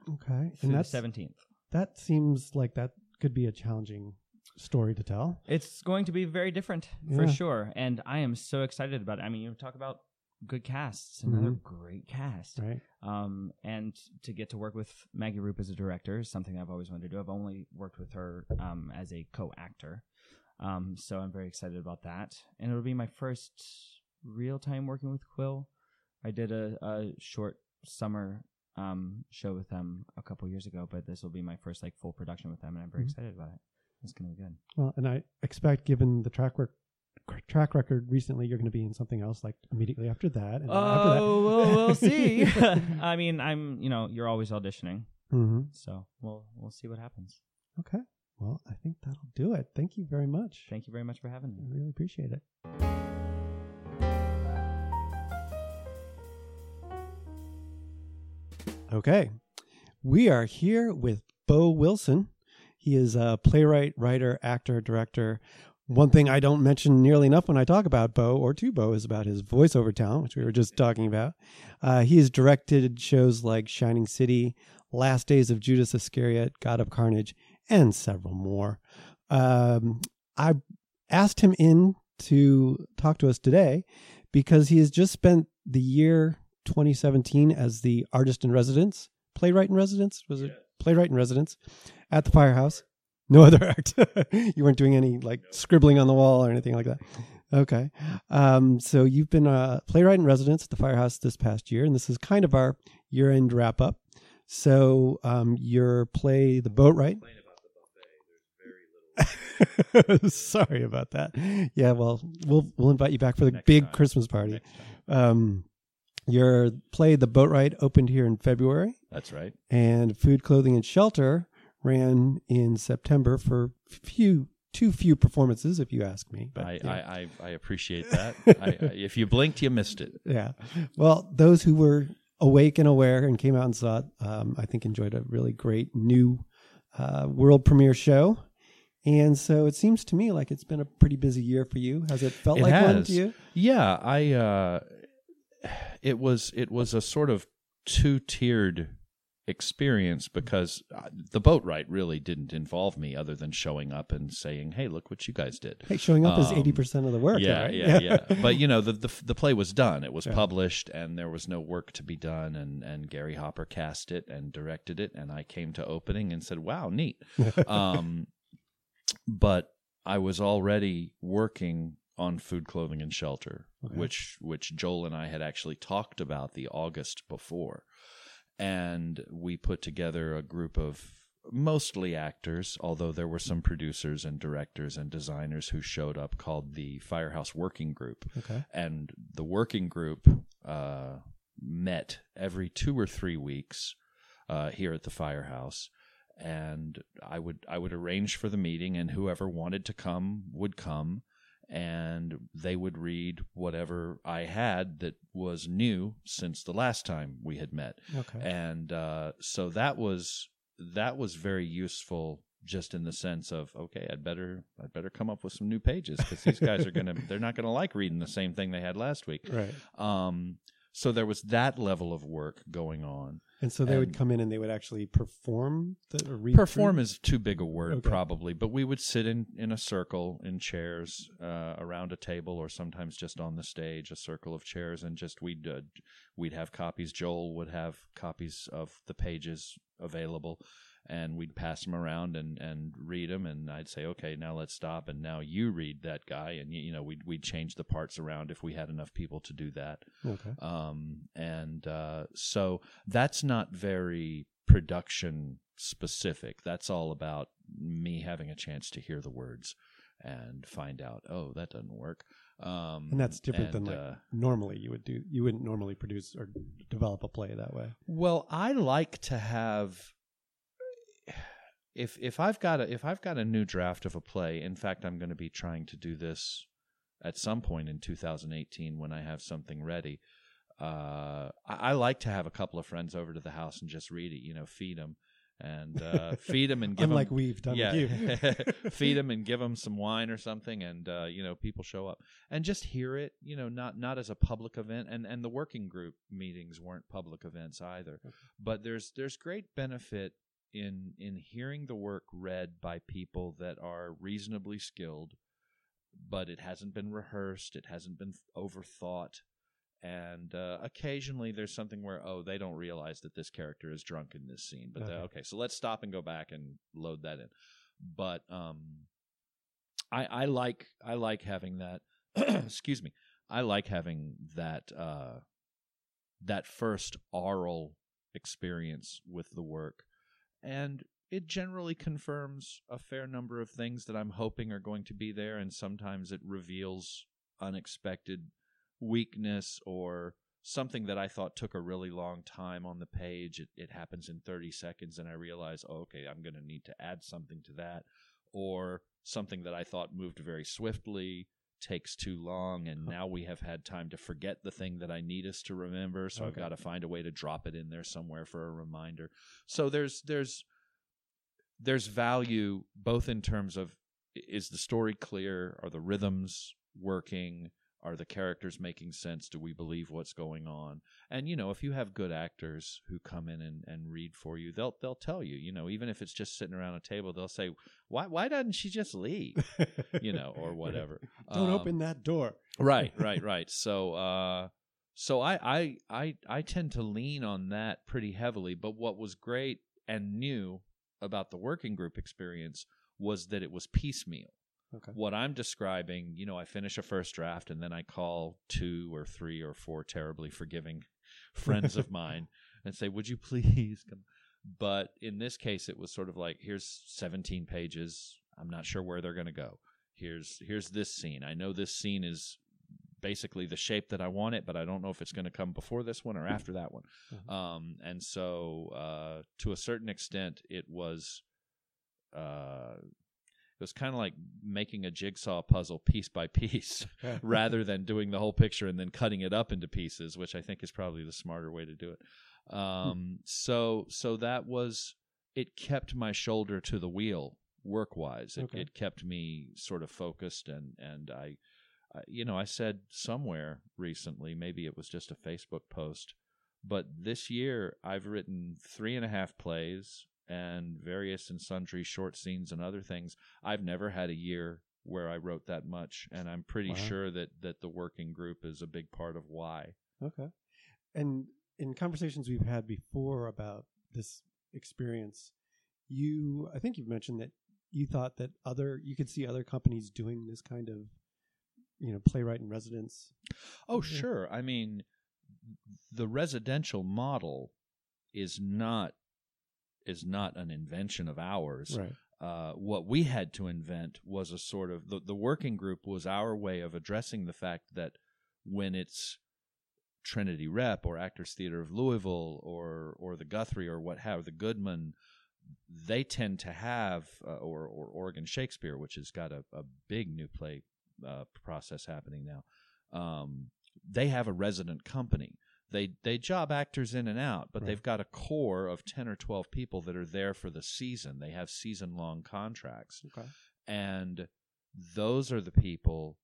okay, through and the that's seventeenth. that seems like that could be a challenging story to tell. It's going to be very different for Yeah. sure, and I am so excited about it. I mean, you talk about good casts, another Mhm. great cast. Right. um, and to get to work with Maggie Roop as a director is something I've always wanted to do. I've only worked with her um, as a co-actor, um, so I'm very excited about that. And it'll be my first real time working with Quill. I did a, a short summer um, show with them a couple years ago, but this will be my first like full production with them, and I'm very Mhm. excited about it. It's gonna be good. Well, and I expect, given the track work, track record recently, you're going to be in something else like immediately after that. And then after that. Oh, well, we'll see. I mean, I'm you know you're always auditioning, hmm so we'll we'll see what happens. Okay. Well, I think that'll do it. Thank you very much. Thank you very much for having me. I me. really appreciate it. Okay. We are here with Bo Wilson. He is a playwright, writer, actor, director. One thing I don't mention nearly enough when I talk about Bo or to Bo is about his voiceover talent, which we were just talking about. Uh, he has directed shows like Shining City, Last Days of Judas Iscariot, God of Carnage, and several more. Um, I asked him in to talk to us today because he has just spent the year 2017 as the artist in residence, playwright in residence. Was it playwright in residence at the Firehouse? No other act. you weren't doing any like scribbling on the wall or anything like that. Okay. Um, so you've been a playwright in residence at the Firehouse this past year, and this is kind of our year end wrap up. So um, your play, The Boat Right. Sorry about that. Yeah, well, we'll we'll invite you back for the Next big time. Christmas party. Um, your play, The Boat Ride, opened here in February, That's right. and Food, Clothing, and Shelter ran in September for few too few performances, if you ask me. But I, yeah. I, I, I appreciate that. I, if you blinked, you missed it. yeah. Well, those who were awake and aware and came out and saw it, um, I think enjoyed a really great new uh, world premiere show. And so it seems to me like it's been a pretty busy year for you. Has it felt It like one to you? Yeah, I. Uh, it was it was a sort of two tiered experience because uh, the boat ride really didn't involve me other than showing up and saying, "Hey, look what you guys did." Hey, showing up is Um, eighty percent of the work. yeah, right? yeah, yeah. But you know, the, the the play was done. It was Yeah. published, and there was no work to be done. And and Gary Hopper cast it and directed it, and I came to opening and said, "Wow, neat." um, but I was already working on food, clothing, and shelter, Okay. which which Joel and I had actually talked about the August before, and we put together a group of mostly actors, although there were some producers and directors and designers who showed up, called the Firehouse Working Group. Okay. and the working group uh, met every two or three weeks uh, here at the firehouse. And i would i would arrange for the meeting and whoever wanted to come would come and they would read whatever i had that was new since the last time we had met Okay. and uh, so that was that was very useful just in the sense of okay i'd better i'd better come up with some new pages because these guys are gonna they're not gonna like reading the same thing they had last week Right. um, so there was that level of work going on. And so they would come in and they would actually perform the or read Perform through? is too big a word, Okay. probably, but we would sit in, in a circle in chairs uh, around a table, or sometimes just on the stage, a circle of chairs, and just we'd uh, we'd have copies. Joel would have copies of the pages available, and we'd pass them around and, and read them. And I'd say, okay, now let's stop, and now you read that guy, and you, you know we'd we'd change the parts around if we had enough people to do that. Okay. Um, and uh, so that's not very production specific. That's all about me having a chance to hear the words and find out, oh, that doesn't work. Um, And that's different than like uh, normally you would do. You wouldn't normally produce or develop a play that way. Well, I like to have if if I've got a if I've got a new draft of a play. In fact, I'm going to be trying to do this at some point in 2018 when I have something ready. Uh, I, I like to have a couple of friends over to the house and just read it. You know, feed them and uh, feed them and give Unlike them. Like we've done yeah, feed them and give them some wine or something, and uh, you know people show up and just hear it. You know, not not as a public event, and and the working group meetings weren't public events either. But there's there's great benefit in in hearing the work read by people that are reasonably skilled, but it hasn't been rehearsed, it hasn't been overthought. And uh, occasionally there's something where oh they don't realize that this character is drunk in this scene, but Okay. okay, okay so let's stop and go back and load that in. But um, I I like I like having that. excuse me. I like having that uh, that first oral experience with the work, and it generally confirms a fair number of things that I'm hoping are going to be there, and sometimes it reveals unexpected weakness or something that I thought took a really long time on the page. It, it happens in 30 seconds, and I realize, oh, okay, I'm going to need to add something to that, or something that I thought moved very swiftly takes too long and now we have had time to forget the thing that I need us to remember so I've got to find a way to drop it in there somewhere for a reminder. So there's there's there's value both in terms of is the story clear, are the rhythms working, are the characters making sense, do we believe what's going on? And you know, if you have good actors who come in and, and read for you, they'll they'll tell you, you know, even if it's just sitting around a table, they'll say, "Why why doesn't she just leave?" you know, or whatever. Don't Um, open that door. right right right so uh so I, I i i tend to lean on that pretty heavily but what was great and new about the working group experience was that it was piecemeal Okay. what i'm describing you know i finish a first draft and then i call two or three or four terribly forgiving friends of mine and say would you please come? But in this case it was sort of like here's 17 pages. I'm not sure where they're going to go. Here's here's this scene. I know this scene is basically the shape that i want it but i don't know if it's going to come before this one or after that one. Mhm. um, and so uh, to a certain extent it was uh, it was kind of like making a jigsaw puzzle piece by piece rather than doing the whole picture and then cutting it up into pieces, which I think is probably the smarter way to do it. Um, so so that was it kept my shoulder to the wheel work wise. It, Okay. it kept me sort of focused and and I, I you know I said somewhere recently maybe it was just a Facebook post, but this year I've written three and a half plays and various and sundry short scenes and other things. I've never had a year where I wrote that much, and I'm pretty Wow. sure that that the working group is a big part of why. Okay. And in conversations we've had before about this experience, you I think you've mentioned that you thought that other you could see other companies doing this kind of you know playwright in residence. Oh, Yeah. sure. I mean, the residential model is not is not an invention of ours. Right. uh, what we had to invent was a sort of the, the working group was our way of addressing the fact that when it's Trinity Rep or Actors Theater of Louisville or or the Guthrie or what have the Goodman, they tend to have uh, or or Oregon Shakespeare, which has got a, a big new play uh, process happening now. Um, they have a resident company. They they job actors in and out, but Right. they've got a core of ten or twelve people that are there for the season. They have season long contracts, Okay. and those are the people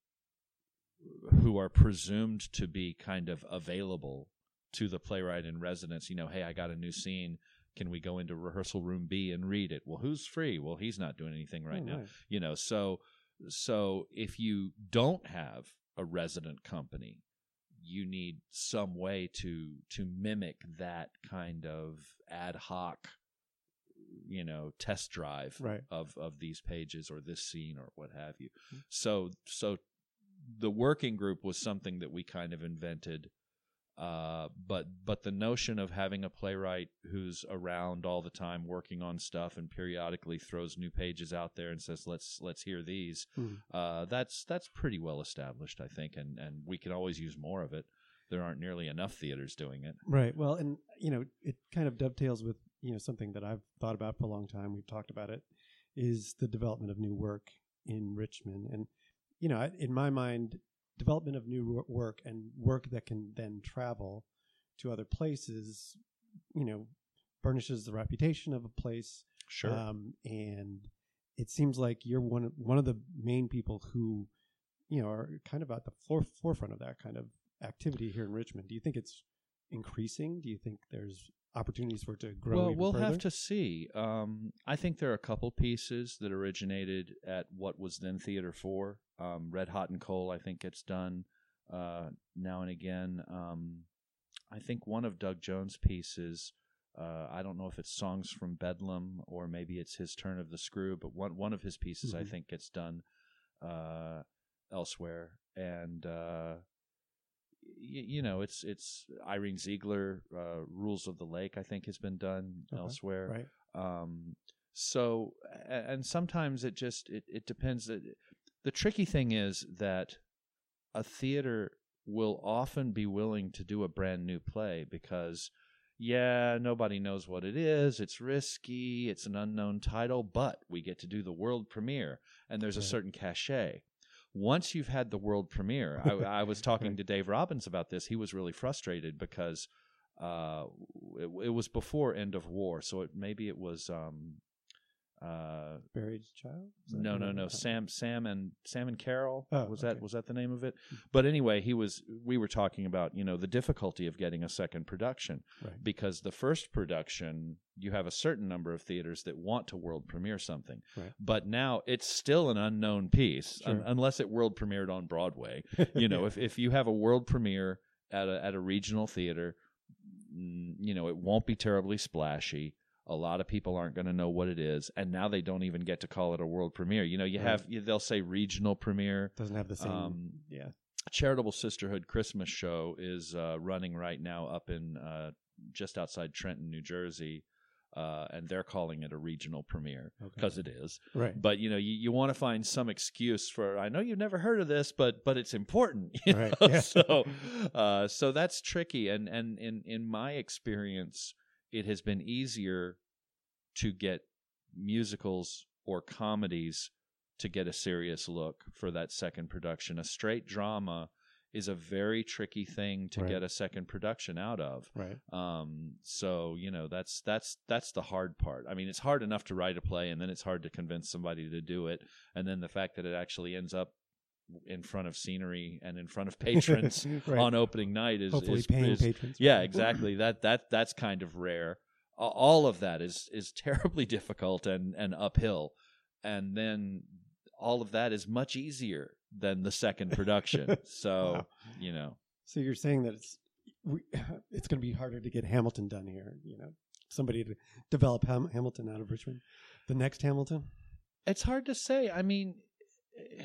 who are presumed to be kind of available to the playwright in residence, you know, hey, I got a new scene. Can we go into rehearsal room B and read it? Well, who's free? Well, he's not doing anything right Oh, now. nice. You know, so so if you don't have a resident company, you need some way to to mimic that kind of ad hoc you know test drive Right. of of these pages or this scene or what have you Mm-hmm. so so the working group was something that we kind of invented uh, but but the notion of having a playwright who's around all the time working on stuff and periodically throws new pages out there and says let's let's hear these Hmm. uh, that's that's pretty well established I think and and we can always use more of it there aren't nearly enough theaters doing it Right. Well, and you know, it kind of dovetails with you know something that I've thought about for a long time. We've talked about it is the development of new work in Richmond, and you know, in my mind, development of new work and work that can then travel to other places, you know, burnishes the reputation of a place. sure Um, and it seems like you're one of, one of the main people who, you know, are kind of at the fore, forefront of that kind of activity here in Richmond. Do you think it's increasing? Do you think there's opportunities for it to grow? Well, we'll have to see. Um, I think there are a couple pieces that originated at what was then Theater Four. Um, Red Hot and Cole, I think, gets done uh, now and again. Um, I think one of Doug Jones' pieces. Uh, I don't know if it's songs from Bedlam or maybe it's his turn of the screw, but one one of his pieces I Mhm. think gets done uh, elsewhere, and uh, you know it's it's Irene Ziegler uh, Rules of the Lake I think has been done Okay, elsewhere. right? Um, so and sometimes it just it, it depends. The, the tricky thing is that a theater will often be willing to do a brand new play because yeah, nobody knows what it is. It's risky. It's an unknown title, but we get to do the world premiere, and there's a certain cachet. Once you've had the world premiere, I, I was talking to Dave Robbins about this. He was really frustrated because uh, it, it was before End of War, so it maybe it was um, uh, Buried child? No, no, no. Sam, Sam, and Sam and Carol. Oh, was that was that the name of it? But anyway, he was. We were talking about you know the difficulty of getting a second production Right. because the first production you have a certain number of theaters that want to world premiere something, Right. but now it's still an unknown piece un- unless it world premiered on Broadway. You know, if if you have a world premiere at a at a regional theater, you know it won't be terribly splashy. A lot of people aren't going to know what it is, and now they don't even get to call it a world premiere. You know, you Right. have you, they'll say regional premiere. doesn't have the same. Um, yeah. Charitable Sisterhood Christmas show is uh, running right now up in uh, just outside Trenton, New Jersey, uh, and they're calling it a regional premiere Okay. because it is. Right. But you know, you, you want to find some excuse for. I know you've never heard of this, but but it's important. Right, yeah. So uh, so that's tricky, and and in in my experience, it has been easier to get musicals or comedies to get a serious look for that second production. A straight drama is a very tricky thing to Right. get a second production out of. Right. Um, so you know that's that's that's the hard part. I mean, it's hard enough to write a play, and then it's hard to convince somebody to do it, and then the fact that it actually ends up in front of scenery and in front of patrons Right. on opening night is Hopefully is, paying is- patrons. yeah, exactly. That that that's kind of rare. All of that is is terribly difficult and and uphill, and then all of that is much easier than the second production. So Wow. you know, So you're saying that it's we, it's going to be harder to get Hamilton done here. You know, somebody to develop Ham- Hamilton out of Richmond. The next Hamilton. it's hard to say. I mean. Eh,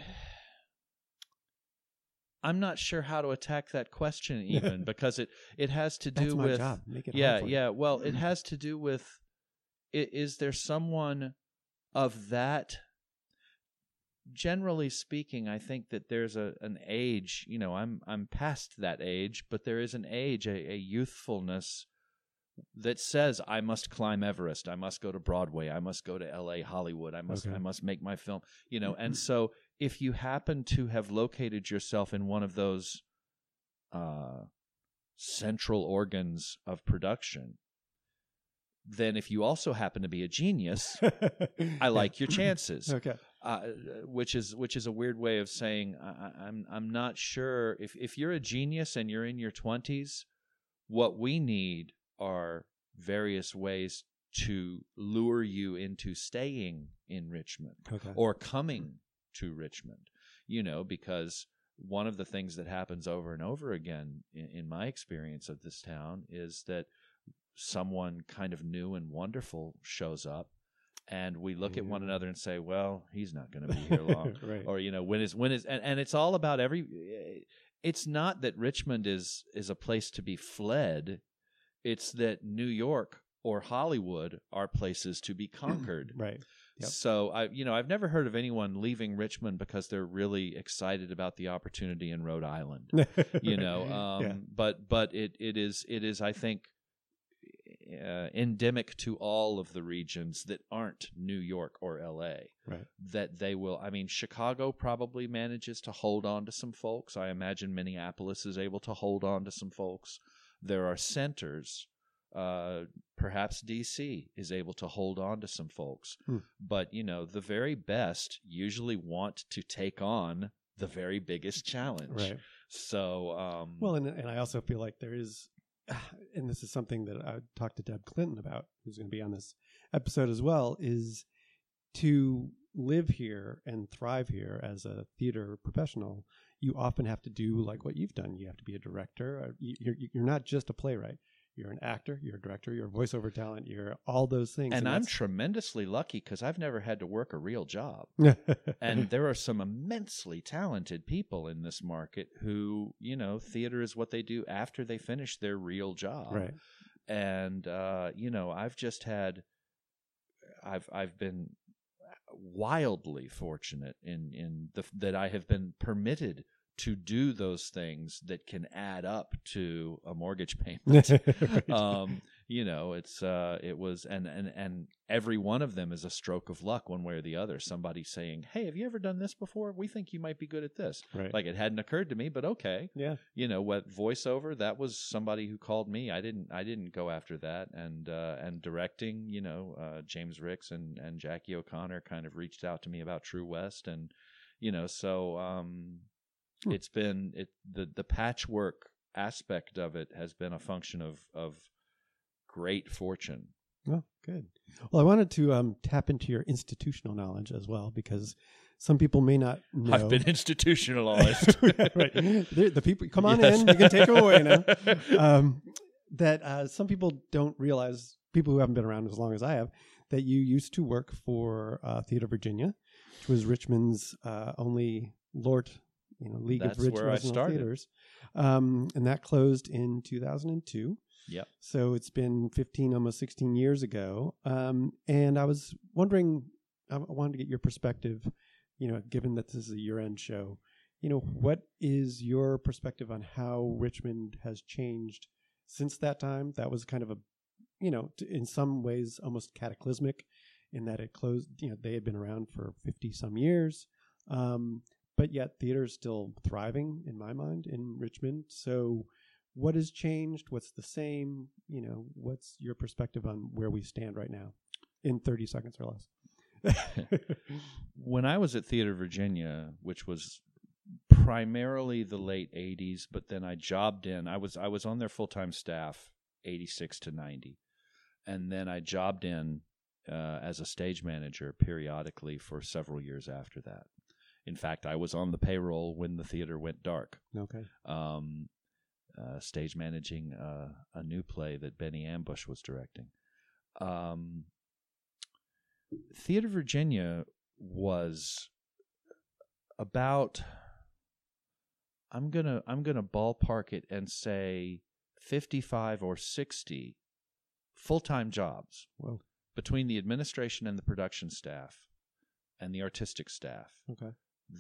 I'm not sure how to attack that question even because it, it has to do with job. Make it yeah yeah well it mm. has to do with is there someone of that generally speaking i think that there's a an age you know i'm i'm past that age but there is an age a, a youthfulness that says i must climb everest. I must go to broadway. I must go to la hollywood. I must Okay. i must make my film you know and mm-hmm. so if you happen to have located yourself in one of those uh central organs of production then if you also happen to be a genius i like your chances Okay. uh, which is which is a weird way of saying I, I'm I'm not sure if if you're a genius and you're in your twenties, What we need are various ways to lure you into staying in Richmond Okay. or coming to Richmond. You know, because one of the things that happens over and over again in, in my experience of this town is that someone kind of new and wonderful shows up and we look at one mm. another and say, well, he's not going to be here long right. or you know when is when is and, and it's all about every it's not that richmond is is a place to be fled it's that new york or hollywood are places to be conquered right. Yep. so i you know i've never heard of anyone leaving richmond because they're really excited about the opportunity in rhode island you know um Yeah. but but it it is it is i think uh, endemic to all of the regions that aren't New York or LA Right. that they will I mean Chicago probably manages to hold on to some folks I imagine Minneapolis is able to hold on to some folks there are centers uh, perhaps DC is able to hold on to some folks Hmm. but you know the very best usually want to take on the very biggest challenge Right. so um Well, and and I also feel like there is, and this is something that I talked to Deb Clinton about, who's going to be on this episode as well, is to live here and thrive here as a theater professional. You often have to do like what you've done. You have to be a director. Uh, You're you're not just a playwright. You're an actor. You're a director. You're a voiceover talent. You're all those things. and I'm tremendously lucky because I've never had to work a real job. and there are some immensely talented people in this market who, you know, theater is what they do after they finish their real job. right. And uh, you know, I've just had I've I've been wildly fortunate in in the that I have been permitted to do those things that can add up to a mortgage payment Right. um, you know, it's uh, it was, and and and every one of them is a stroke of luck, one way or the other. Somebody saying, "Hey, have you ever done this before? We think you might be good at this." right. Like it hadn't occurred to me, but okay, yeah. you know, what voiceover? That was somebody who called me. I didn't, I didn't go after that, and uh, and directing, you know, uh, James Ricks and and Jackie O'Connor kind of reached out to me about True West, and you know, so um, Hmm. it's been it the the patchwork aspect of it has been a function of of great fortune. Oh, good. Well, I wanted to um, tap into your institutional knowledge as well because some people may not know. I've been institutionalized. right. The, the people, come on Yes. in. You can take them away now. Um, that uh, some people don't realize, people who haven't been around as long as I have, that you used to work for uh, Theater Virginia, which was Richmond's uh, only LORT, you know, League That's of Rich started. Theaters, um, and that closed in 2002. Yep. So it's been 15, almost 16 years ago. Um, and I was wondering, I wanted to get your perspective, you know, given that this is a year end show, you know, what is your perspective on how Richmond has changed since that time? That was kind of a, you know, t- in some ways almost cataclysmic in that it closed, you know, they had been around for 50 some years. Um, but yet theater is still thriving in my mind in Richmond. So, what has changed? What's the same? You know, what's your perspective on where we stand right now in 30 seconds or less? when I was at Theater Virginia, which was primarily the late '80s, but then I jobbed in. I was I was on their full time staff, '86 to '90, and then I jobbed in uh, as a stage manager periodically for several years after that. In fact, I was on the payroll when the theater went dark, okay. um, uh, stage managing uh, a new play that Benny Ambush was directing. Um, Theater Virginia was about I'm gonna I'm gonna ballpark it and say fifty five or sixty full time jobs Well, between the administration and the production staff and the artistic staff. okay.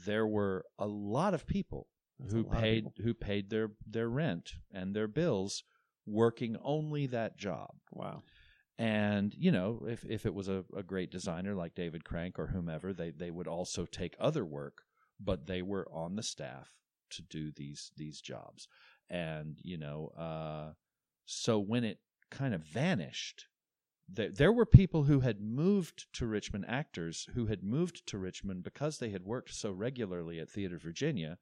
There were a lot of people That's who paid people. who paid their their rent and their bills working only that job. Wow. And you know, if if it was a, a great designer like David Crank or whomever, they they would also take other work, but they were on the staff to do these these jobs. And you know, uh, so when it kind of vanished, there there were people who had moved to Richmond, actors who had moved to Richmond because they had worked so regularly at Theater Virginia,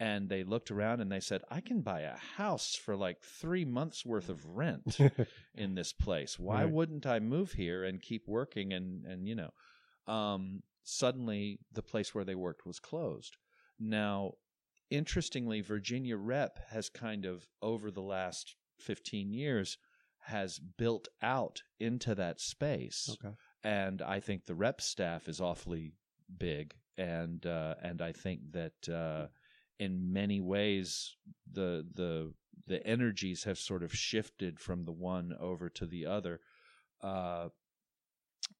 and they looked around and they said, "I can buy a house for like three months worth of rent in this place. Why Right. wouldn't I move here and keep working?" And and you know, um, suddenly the place where they worked was closed. Now, interestingly, Virginia Rep has kind of over the last fifteen years has built out into that space okay. and I think the rep staff is awfully big, and uh, and I think that uh, in many ways the the the energies have sort of shifted from the one over to the other, uh,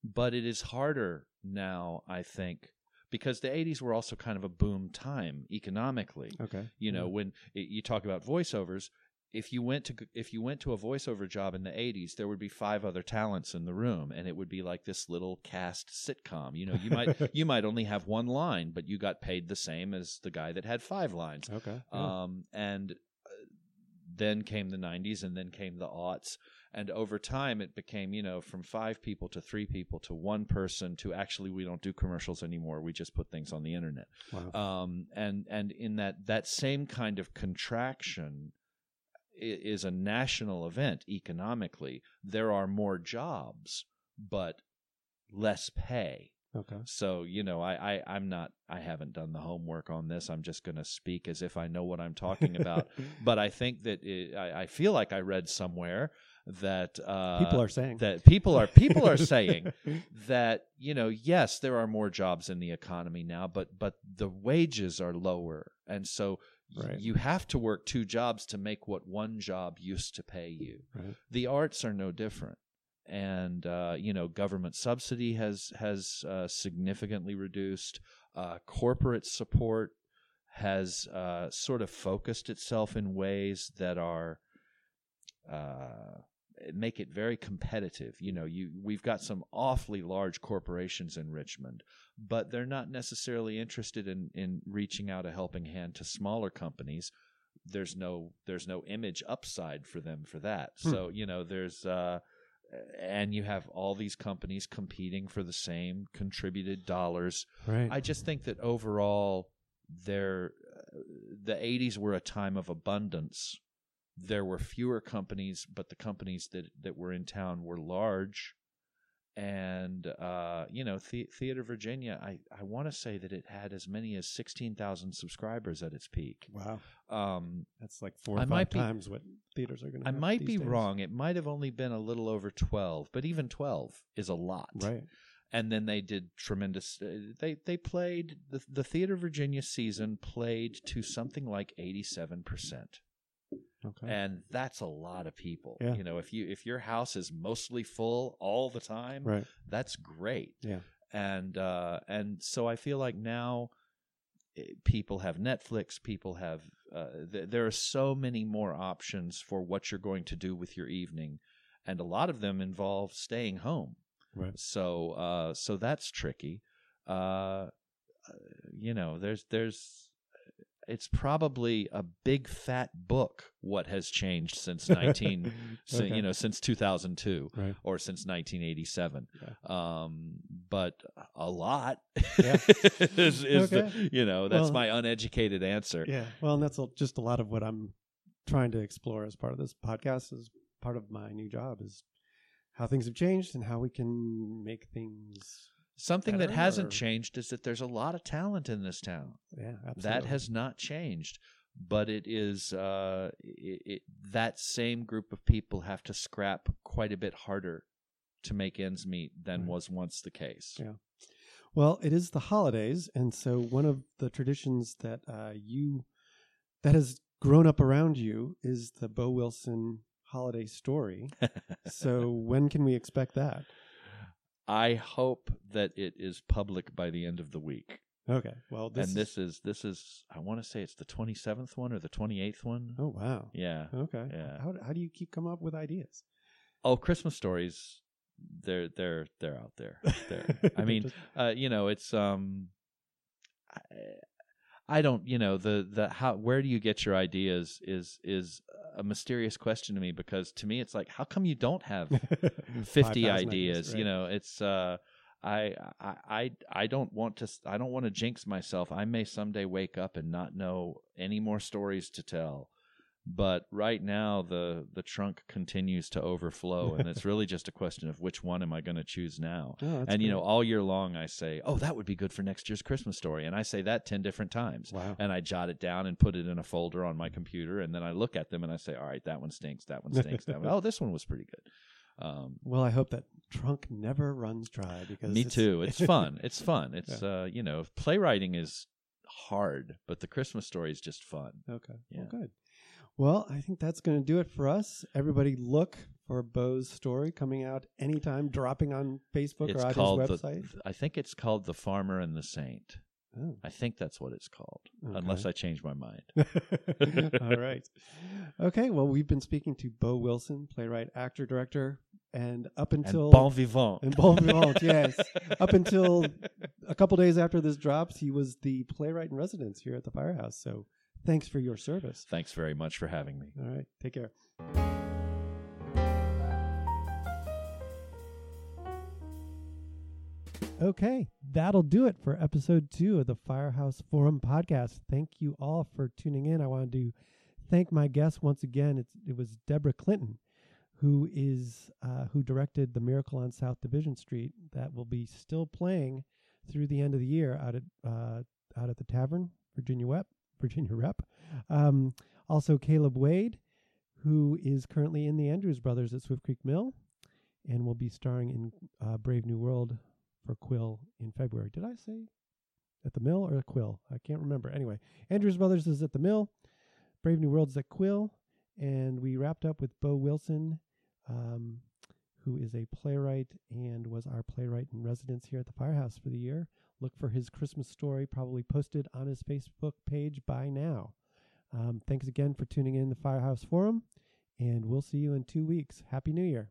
but it is harder now, I think. Because the '80s were also kind of a boom time economically. Okay. You know, Yeah. when y- you talk about voiceovers, if you went to if you went to a voiceover job in the 80s, there would be five other talents in the room and it would be like this little cast sitcom. You know, you might you might only have one line, but you got paid the same as the guy that had five lines. Okay. yeah. Um, and uh, then came the 90s and then came the aughts. And over time, it became, you know, from five people to three people to one person to actually, we don't do commercials anymore. We just put things on the internet wow. um, and and in that that same kind of contraction is a national event economically. There are more jobs, but less pay. okay. So you know, I, I I'm not I haven't done the homework on this. I'm just going to speak as if I know what I'm talking about. but I think that it, I, I feel like I read somewhere that uh, People are saying that people are people are saying that you know yes there are more jobs in the economy now but but the wages are lower and so Right. you have to work two jobs to make what one job used to pay you Right. the arts are no different and uh, you know government subsidy has has uh, significantly reduced uh, corporate support has uh, sort of focused itself in ways that are uh, make it very competitive. You know, you we've got some awfully large corporations in Richmond, but they're not necessarily interested in in reaching out a helping hand to smaller companies. There's no there's no image upside for them for that. Hmm. So you know, there's uh, and you have all these companies competing for the same contributed dollars. right. I just think that overall, there, uh, the '80s were a time of abundance. There were fewer companies, but the companies that that were in town were large, and uh, you know, the, Theater Virginia. I I want to say that it had as many as sixteen thousand subscribers at its peak. wow. Um, That's like four or I five might be- times what theaters are going to. I might be wrong. It might have only been a little over twelve, but even twelve is a lot. Right. and then they did tremendous uh, they they played the the theater virginia season played to something like 87% Okay. and that's a lot of people Yeah. you know if you if your house is mostly full all the time right. that's great Yeah. and uh and so i feel like now eh, people have netflix people have uh, th- there are so many more options for what you're going to do with your evening and a lot of them involve staying home Right. so uh so that's tricky uh you know there's there's it's probably a big fat book what has changed since 19 Okay. you know since 2002 Right. or since 1987 Yeah. um but a lot Yeah. is, is the- you know that's Well- my uneducated answer Yeah. Well, and that's just a lot of what I'm trying to explore as part of this podcast. Is part of my new job is how things have changed and how we can make things. Something that hasn't or- changed is that there's a lot of talent in this town Yeah. Absolutely. that has not changed but it is uh it, it, that same group of people have to scrap quite a bit harder to make ends meet than Right. was once the case Yeah. Well, it is the holidays, and so one of the traditions that uh, you that has grown up around you is the Bo Wilson holiday story. so when can we expect that? I hope that it is public by the end of the week Okay. Well, this and is- this is this is i want to say it's the 27th one or the 28th one. Oh wow. yeah Okay. Yeah. How how do you keep coming up with ideas? oh christmas stories they're they're they're out there there i mean uh, you know, it's um, I, I don't, you know, the the how where do you get your ideas is is a mysterious question to me because to me it's like how come you don't have 50 5,000 ideas, you know it's uh I, I I I don't want to I don't want to jinx myself. I may someday wake up and not know any more stories to tell. But right now the the trunk continues to overflow and it's really just a question of which one am I going to choose now. Oh, and you know, all year long I say, "Oh, that would be good for next year's Christmas story." And I say that 10 different times. Wow. And I jot it down and put it in a folder on my computer and then I look at them and I say, "All right, that one stinks. That one stinks. that one. Oh, this one was pretty good." Um Well, I hope that trunk never runs dry because me it's- too. It's fun. It's fun. It's uh, you know, playwriting is hard, but the Christmas story is just fun. Okay. Yeah. Well, good. Well, I think that's going to do it for us. Everybody, look for Bo's story coming out anytime, dropping on Facebook It's or on his the, website. I think it's called The Farmer and the Saint. Oh. I think that's what it's called, Okay. unless I change my mind. All right. Okay. Well, we've been speaking to Bo Wilson, playwright, actor, director, and up until and bon vivant. and bon vivant, yes. Up until a couple days after this drops, he was the playwright in residence here at the Firehouse. So, thanks for your service. Thanks very much for having me. All right. Take care. Okay, that'll do it for episode two of the Firehouse Forum podcast. Thank you all for tuning in. I wanted to thank my guest once again. It's, it was Debra Clinton, who is uh, who directed the Miracle on South Division Street that will be still playing through the end of the year out at uh, out at the Tavern, Virginia Rep, Virginia Rep. Um, also, Caleb Wade, who is currently in the Andrews Brothers at Swift Creek Mill, and will be starring in uh, Brave New World for Quill in February. Did I say at the Mill or Quill? I can't remember. Anyway, Andrews Brothers is at the Mill, Brave New World is at Quill, and we wrapped up with Bo Wilson, um, who is a playwright and was our playwright in residence here at the Firehouse for the year. Look for his Christmas story, probably posted on his Facebook page by now. Um, thanks again for tuning in the Firehouse Forum, and we'll see you in two weeks. Happy New Year.